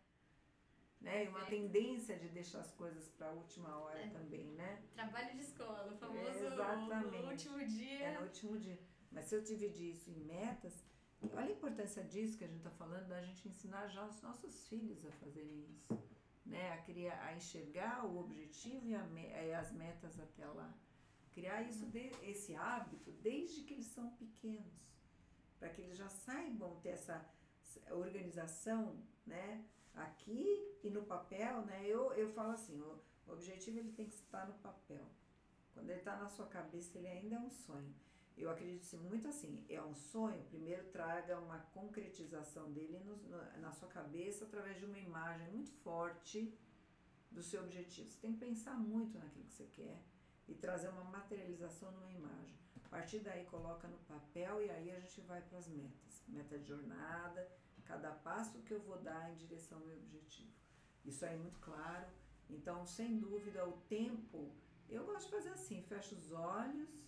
Né? E uma É. tendência de deixar as coisas para a última hora É. também, né? Trabalho de escola, o famoso Exatamente. no último dia. É no último dia. Mas se eu dividir isso em metas, olha a importância disso que a gente está falando, da gente ensinar já os nossos filhos a fazerem isso. Né? A, criar, a enxergar o objetivo e, a e as metas até lá. Criar isso, de, esse hábito desde que eles são pequenos. Para que eles já saibam ter essa organização, né? Aqui e no papel, né? Eu, eu falo assim, o objetivo ele tem que estar no papel. Quando ele está na sua cabeça, ele ainda é um sonho. Eu acredito muito assim, é um sonho, primeiro traga uma concretização dele no- na sua cabeça através de uma imagem muito forte do seu objetivo. Você tem que pensar muito naquilo que você quer e trazer uma materialização numa imagem. A partir daí coloca no papel e aí a gente vai para as metas. Meta de jornada, cada passo que eu vou dar em direção ao meu objetivo. Isso aí é muito claro. Então, sem dúvida, o tempo, eu gosto de fazer assim, fecho os olhos,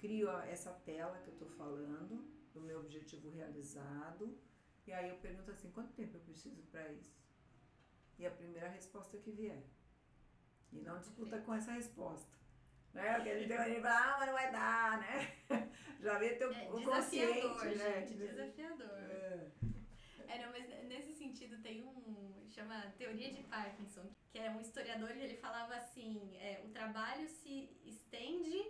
crio essa tela que eu estou falando, do meu objetivo realizado, e aí eu pergunto assim, quanto tempo eu preciso para isso? E a primeira resposta que vier. E não discuta com essa resposta. Né? Porque a gente tem que falar, ah, mas não vai dar, né? Já vê teu É o desafiador, consciente, né? gente, desafiador. É. É, não, mas nesse sentido tem um. chama Teoria de Parkinson, que é um historiador e ele falava assim: é, o trabalho se estende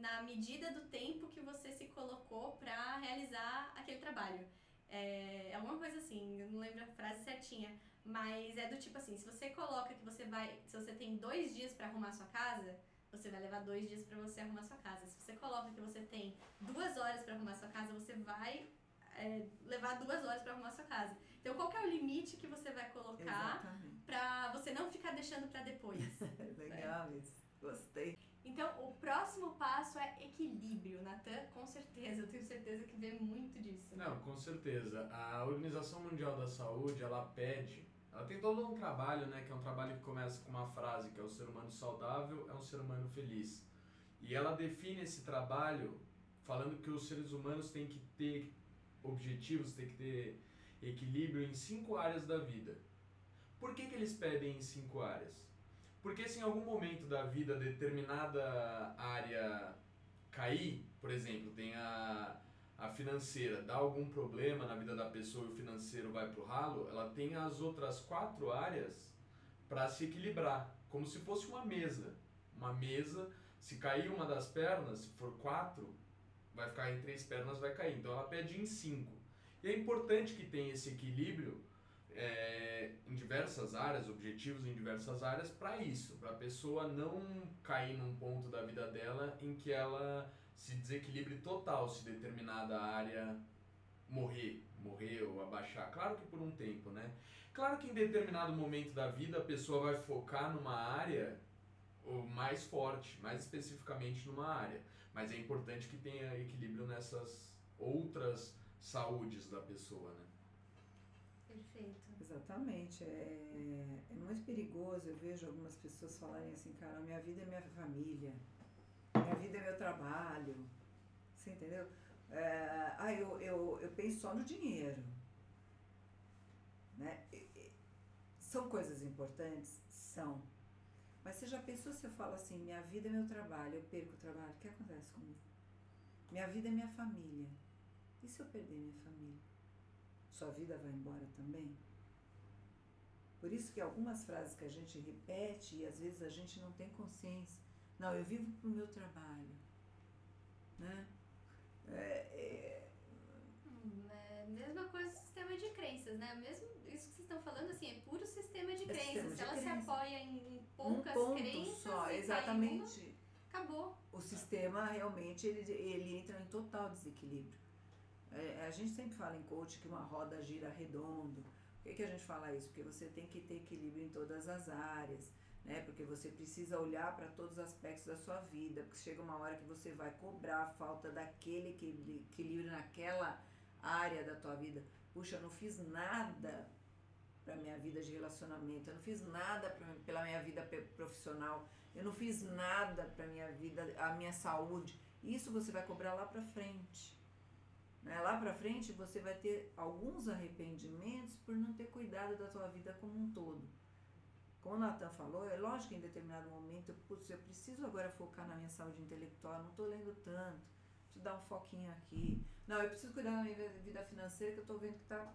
na medida do tempo que você se colocou para realizar aquele trabalho. É, é alguma coisa assim, eu não lembro a frase certinha, mas é do tipo assim: se você coloca que você vai. Se você tem dois dias para arrumar sua casa, você vai levar dois dias para você arrumar sua casa. Se você coloca que você tem duas horas para arrumar sua casa, você vai é, levar duas horas para arrumar sua casa. Então, qual que é o limite que você vai colocar pra você não ficar deixando pra depois? Legal isso. Gostei. Então, o próximo passo é equilíbrio. Natan, com certeza, eu tenho certeza que vê muito disso. Não, com certeza. A Organização Mundial da Saúde, ela pede, ela tem todo um trabalho, né, que é um trabalho que começa com uma frase, que é o ser humano saudável é um ser humano feliz. E ela define esse trabalho falando que os seres humanos têm que ter objetivos, têm que ter equilíbrio em cinco áreas da vida. Por que, que eles pedem em cinco áreas? Porque se em algum momento da vida determinada área cair, por exemplo, tem a, a financeira, dá algum problema na vida da pessoa e o financeiro vai pro ralo, ela tem as outras quatro áreas para se equilibrar, como se fosse uma mesa. Uma mesa, se cair uma das pernas, se for quatro, vai ficar em três pernas, vai cair. Então ela pede em cinco. E é importante que tenha esse equilíbrio é, em diversas áreas, objetivos em diversas áreas, para isso, para a pessoa não cair num ponto da vida dela em que ela se desequilibre total se determinada área morrer, morrer ou abaixar. Claro que por um tempo, né? Claro que em determinado momento da vida a pessoa vai focar numa área mais forte, mais especificamente numa área, mas é importante que tenha equilíbrio nessas outras saúdes da pessoa, né? Perfeito. Exatamente. É, é muito perigoso. Eu vejo algumas pessoas falarem assim, cara, minha vida é minha família, minha vida é meu trabalho. Você entendeu? É, ah, eu, eu, eu penso só no dinheiro. Né? São coisas importantes? São. Mas você já pensou se eu falo assim, minha vida é meu trabalho, eu perco o trabalho, o que acontece comigo? Minha vida é minha família. E se eu perder minha família? Sua vida vai embora também? Por isso que algumas frases que a gente repete e às vezes a gente não tem consciência. Não, eu vivo pro meu trabalho. Né? É, é, Hum, é mesma coisa do sistema de crenças, né? Mesmo isso que vocês estão falando, assim, é pura É crenças. sistema Se de ela se crença. apoia em Um poucas ponto crenças só, tá exatamente. acabou. O sistema realmente ele, ele entra em total desequilíbrio. É, a gente sempre fala em coach que uma roda gira redondo. Por que, que a gente fala isso? Porque você tem que ter equilíbrio em todas as áreas, né? Porque você precisa olhar para todos os aspectos da sua vida, porque chega uma hora que você vai cobrar a falta daquele equilíbrio naquela área da tua vida. Puxa, eu não fiz nada para minha vida de relacionamento, eu não fiz nada pra, pela minha vida profissional, eu não fiz nada para minha vida, a minha saúde. Isso você vai cobrar lá para frente. Né? Lá para frente você vai ter alguns arrependimentos por não ter cuidado da tua vida como um todo. Como o Nathan falou, é lógico que em determinado momento, putz, eu preciso agora focar na minha saúde intelectual, não estou lendo tanto, preciso dar um foquinho aqui. Não, eu preciso cuidar da minha vida financeira que eu estou vendo que tá.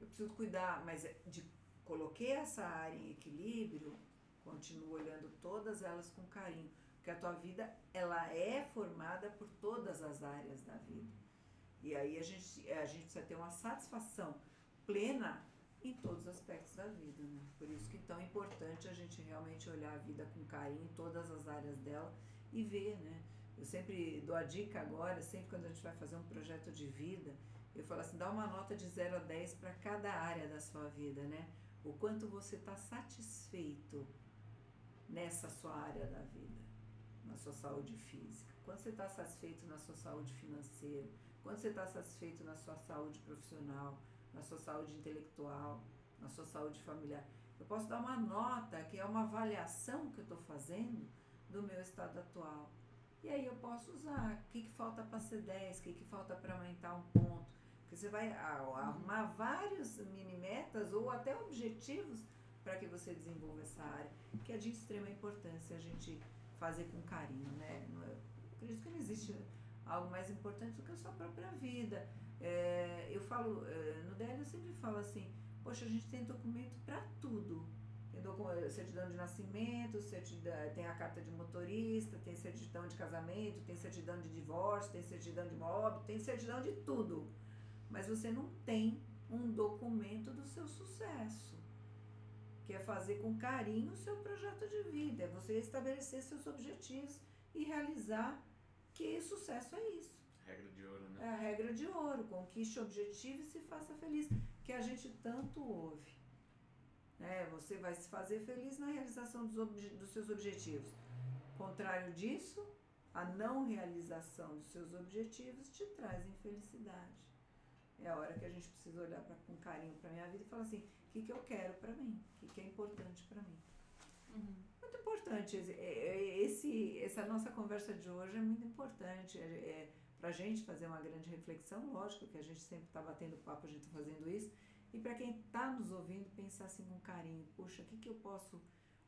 Eu preciso cuidar, mas é de coloquei essa área em equilíbrio, continuo olhando todas elas com carinho, porque a tua vida ela é formada por todas as áreas da vida. E aí a gente, a gente precisa ter uma satisfação plena em todos os aspectos da vida, né? Por isso que é tão importante a gente realmente olhar a vida com carinho em todas as áreas dela e ver, né? Eu sempre dou a dica agora, sempre quando a gente vai fazer um projeto de vida, eu falo assim, dá uma nota de 0 a 10 para cada área da sua vida, né? O quanto você está satisfeito nessa sua área da vida, na sua saúde física, quanto você está satisfeito na sua saúde financeira, quanto você está satisfeito na sua saúde profissional, na sua saúde intelectual, na sua saúde familiar. Eu posso dar uma nota que é uma avaliação que eu estou fazendo do meu estado atual. E aí eu posso usar o que, que falta para ser 10, o que, que falta para aumentar um ponto. Porque você vai a- arrumar vários mini metas ou até objetivos para que você desenvolva essa área, que é de extrema importância a gente fazer com carinho, né? É- eu acredito que não existe algo mais importante do que a sua própria vida. É, eu falo, é, no DL eu sempre falo assim, poxa, a gente tem documento para tudo. Tem docu- certidão de nascimento, certidão, tem a carta de motorista, tem certidão de casamento, tem certidão de divórcio, tem certidão de óbito, tem certidão de tudo. Mas você não tem um documento do seu sucesso, que é fazer com carinho o seu projeto de vida, é você estabelecer seus objetivos e realizar que sucesso é isso. Regra de ouro, né? É a regra de ouro, conquiste o objetivo e se faça feliz, que a gente tanto ouve. Né? Você vai se fazer feliz na realização dos, obje- dos seus objetivos. Contrário disso, a não realização dos seus objetivos te traz infelicidade. É a hora que a gente precisa olhar pra, com carinho para minha vida e falar assim: o que, que eu quero para mim? O que, que é importante para mim? muito importante. É- é- Esse, essa nossa conversa de hoje é muito importante. É, é, para a gente fazer uma grande reflexão, lógico que a gente sempre está batendo papo, a gente está fazendo isso. E para quem está nos ouvindo, pensar assim com carinho: puxa, o que, que eu posso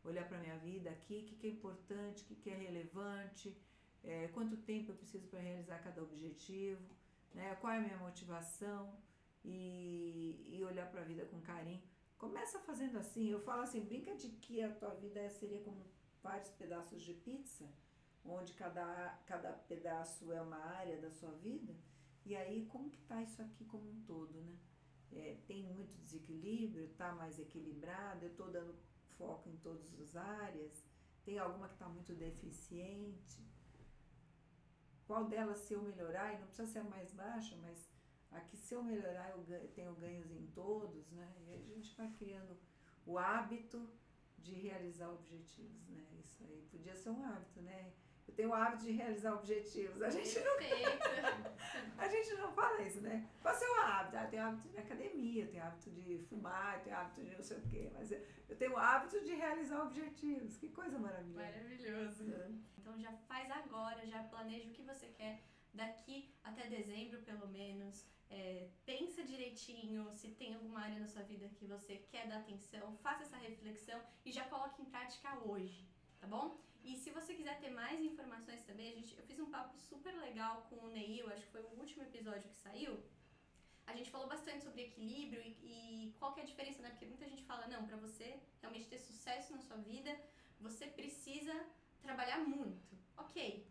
olhar para a minha vida aqui? O que, que é importante? O que, que é relevante? É, quanto tempo eu preciso para realizar cada objetivo? Né? Qual é a minha motivação? E, e olhar para a vida com carinho. Começa fazendo assim, eu falo assim, brinca de que a tua vida seria como vários pedaços de pizza, onde cada, cada pedaço é uma área da sua vida, e aí como que tá isso aqui como um todo, né? É, tem muito desequilíbrio, tá mais equilibrado, eu tô dando foco em todas as áreas, tem alguma que está muito deficiente, qual delas se eu melhorar, e não precisa ser a mais baixa, mas aqui se eu melhorar eu tenho ganhos em todos, né? E aí a gente vai criando o hábito de realizar objetivos, né? Isso aí podia ser um hábito, né? Eu tenho o hábito de realizar objetivos. A gente, Perfeito. a gente não fala isso, né? Qual é o seu hábito? Ah, eu tenho hábito de academia, eu tenho hábito de fumar, eu tenho hábito de não sei o quê. Mas eu, eu tenho o hábito de realizar objetivos. Que coisa maravilhosa. Maravilhoso. É. Então já faz agora, já planeja o que você quer daqui até dezembro, pelo menos. É, pensa direitinho se tem alguma área na sua vida que você quer dar atenção, faça essa reflexão e já coloque em prática hoje, tá bom? E se você quiser ter mais informações também, gente, eu fiz um papo super legal com o Neil, acho que foi o último episódio que saiu. A gente falou bastante sobre equilíbrio e, e qual que é a diferença, né? Porque muita gente fala, não, pra você realmente ter sucesso na sua vida, você precisa trabalhar muito. Ok.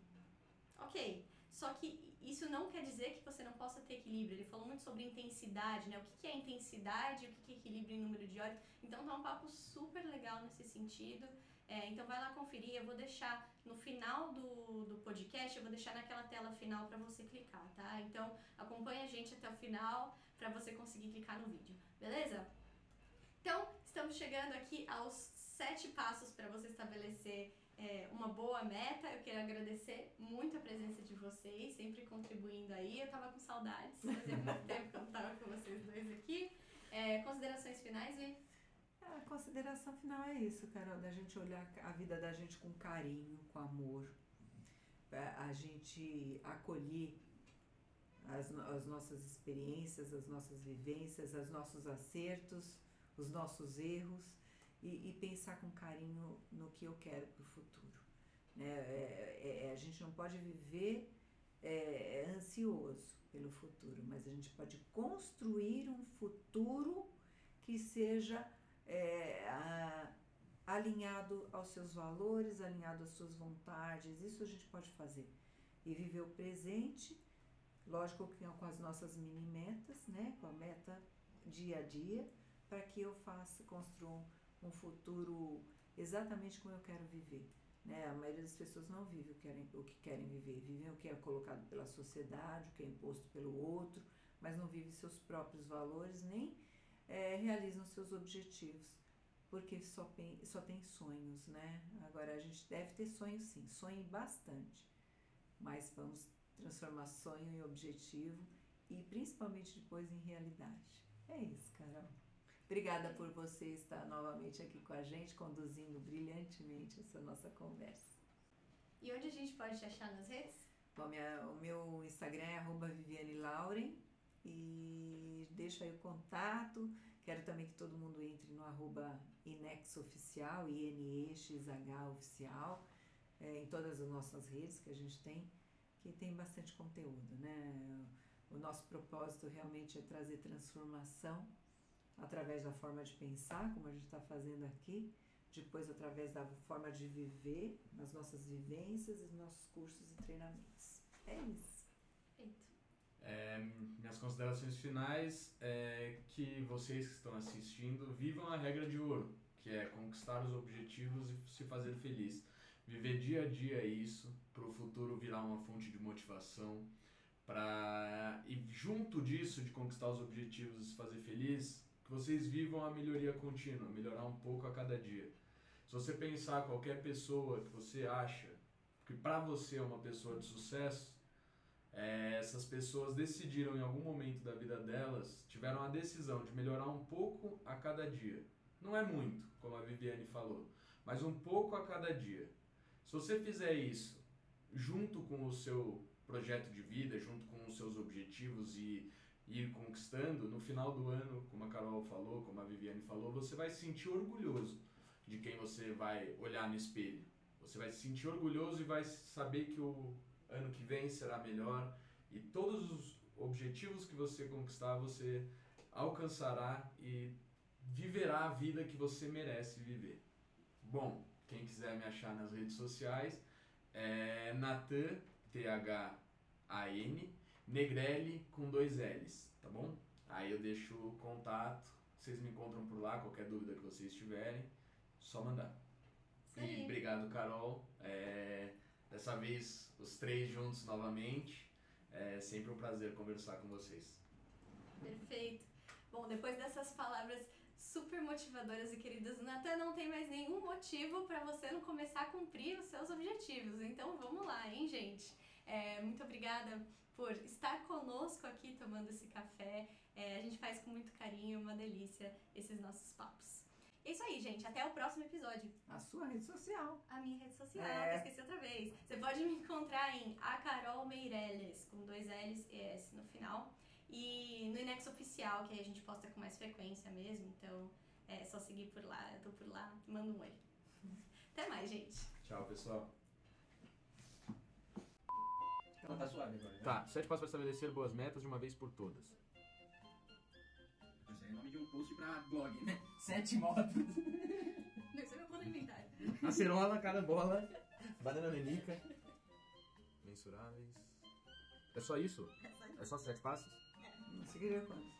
Ok. Só que isso não quer dizer que você não possa ter equilíbrio. Ele falou muito sobre intensidade, né? O que, é intensidade, o que, que é equilíbrio em número de horas. Então tá um papo super legal nesse sentido. É, então vai lá conferir, eu vou deixar no final do, do podcast, eu vou deixar naquela tela final para você clicar, tá? Então acompanha a gente até o final para você conseguir clicar no vídeo, beleza? Então estamos chegando aqui aos sete passos para você estabelecer é, uma boa meta. Eu quero agradecer muito a presença de vocês, sempre contribuindo aí. Eu tava com saudades, fazia muito tempo que eu não tava com vocês dois aqui. É, considerações finais, Vi? A consideração final é isso, Carol, da gente olhar a vida da gente com carinho, com amor, a gente acolher as, as nossas experiências, as nossas vivências, os nossos acertos, os nossos erros e, e pensar com carinho no que eu quero para o futuro. Né? É, é, é, a gente não pode viver é, ansioso pelo futuro, mas a gente pode construir um futuro que seja é, a, alinhado aos seus valores, alinhado às suas vontades. Isso a gente pode fazer. E viver o presente, lógico que com as nossas mini metas, né? com a meta dia a dia, para que eu faça, construa um futuro exatamente como eu quero viver. Né? A maioria das pessoas não vive o que, querem, o que querem viver, vivem o que é colocado pela sociedade, o que é imposto pelo outro, mas não vivem seus próprios valores, nem é, realizam seus objetivos, porque só, tem, só tem sonhos, né? Agora, a gente deve ter sonhos sim, sonhe bastante, mas vamos transformar sonho em objetivo e principalmente depois em realidade. É isso, Carol. Obrigada por você estar novamente aqui com a gente, conduzindo brilhantemente essa nossa conversa. E onde a gente pode te achar nas redes? Bom, minha, o meu Instagram é Viviane Lauren e deixo aí o contato. Quero também que todo mundo entre no arroba INEXOficial, I-N-E-X-H oficial, é, em todas as nossas redes que a gente tem, que tem bastante conteúdo, né? O nosso propósito realmente é trazer transformação através da forma de pensar, como a gente está fazendo aqui, depois através da forma de viver, nas nossas vivências e nossos cursos e treinamentos. É isso. É, minhas considerações finais é que vocês que estão assistindo vivam a regra de ouro, que é conquistar os objetivos e se fazer feliz. Viver dia a dia isso, para o futuro virar uma fonte de motivação, para e junto disso de conquistar os objetivos e se fazer feliz, que vocês vivam a melhoria contínua, melhorar um pouco a cada dia. Se você pensar qualquer pessoa que você acha que para você é uma pessoa de sucesso, é, essas pessoas decidiram em algum momento da vida delas, tiveram a decisão de melhorar um pouco a cada dia. Não é muito, como a Viviane falou, mas um pouco a cada dia. Se você fizer isso junto com o seu projeto de vida, junto com os seus objetivos e ir conquistando, no final do ano, como a Carol falou, como a Viviane falou, você vai se sentir orgulhoso de quem você vai olhar no espelho. Você vai se sentir orgulhoso e vai saber que o ano que vem será melhor e todos os objetivos que você conquistar você alcançará e viverá a vida que você merece viver. Bom, quem quiser me achar nas redes sociais é Natan, T-H-A-N, Negrelli com dois L's, tá bom? Aí eu deixo o contato, vocês me encontram por lá, qualquer dúvida que vocês tiverem, só mandar. E obrigado, Carol. É, dessa vez, os três juntos novamente. É sempre um prazer conversar com vocês. Perfeito. Bom, depois dessas palavras super motivadoras e queridas, Natan não tem mais nenhum motivo para você não começar a cumprir os seus objetivos. Então vamos lá, hein, gente? É, muito obrigada por estar conosco aqui tomando esse café. É, a gente faz com muito carinho, uma delícia esses nossos papos. É isso aí, gente. Até o próximo episódio. A sua rede social. A minha rede social, é. esqueci outra vez. Você pode me encontrar em A Carol Meireles, com dois L's e S no final. E no Inex Oficial, que aí a gente posta com mais frequência mesmo. Então é só seguir por lá. Eu tô por lá. Manda um oi. Até mais, gente. Tchau, pessoal. Então tá suave agora. né? Tá, sete passos para estabelecer boas metas de uma vez por todas. Esse é o nome de um post pra blog, né? Sete motos. Não, isso é meu inventário. Acerola, carambola, banana nanica. Mensuráveis. É só isso? É só isso. É só sete passos? Não seguiria quantos?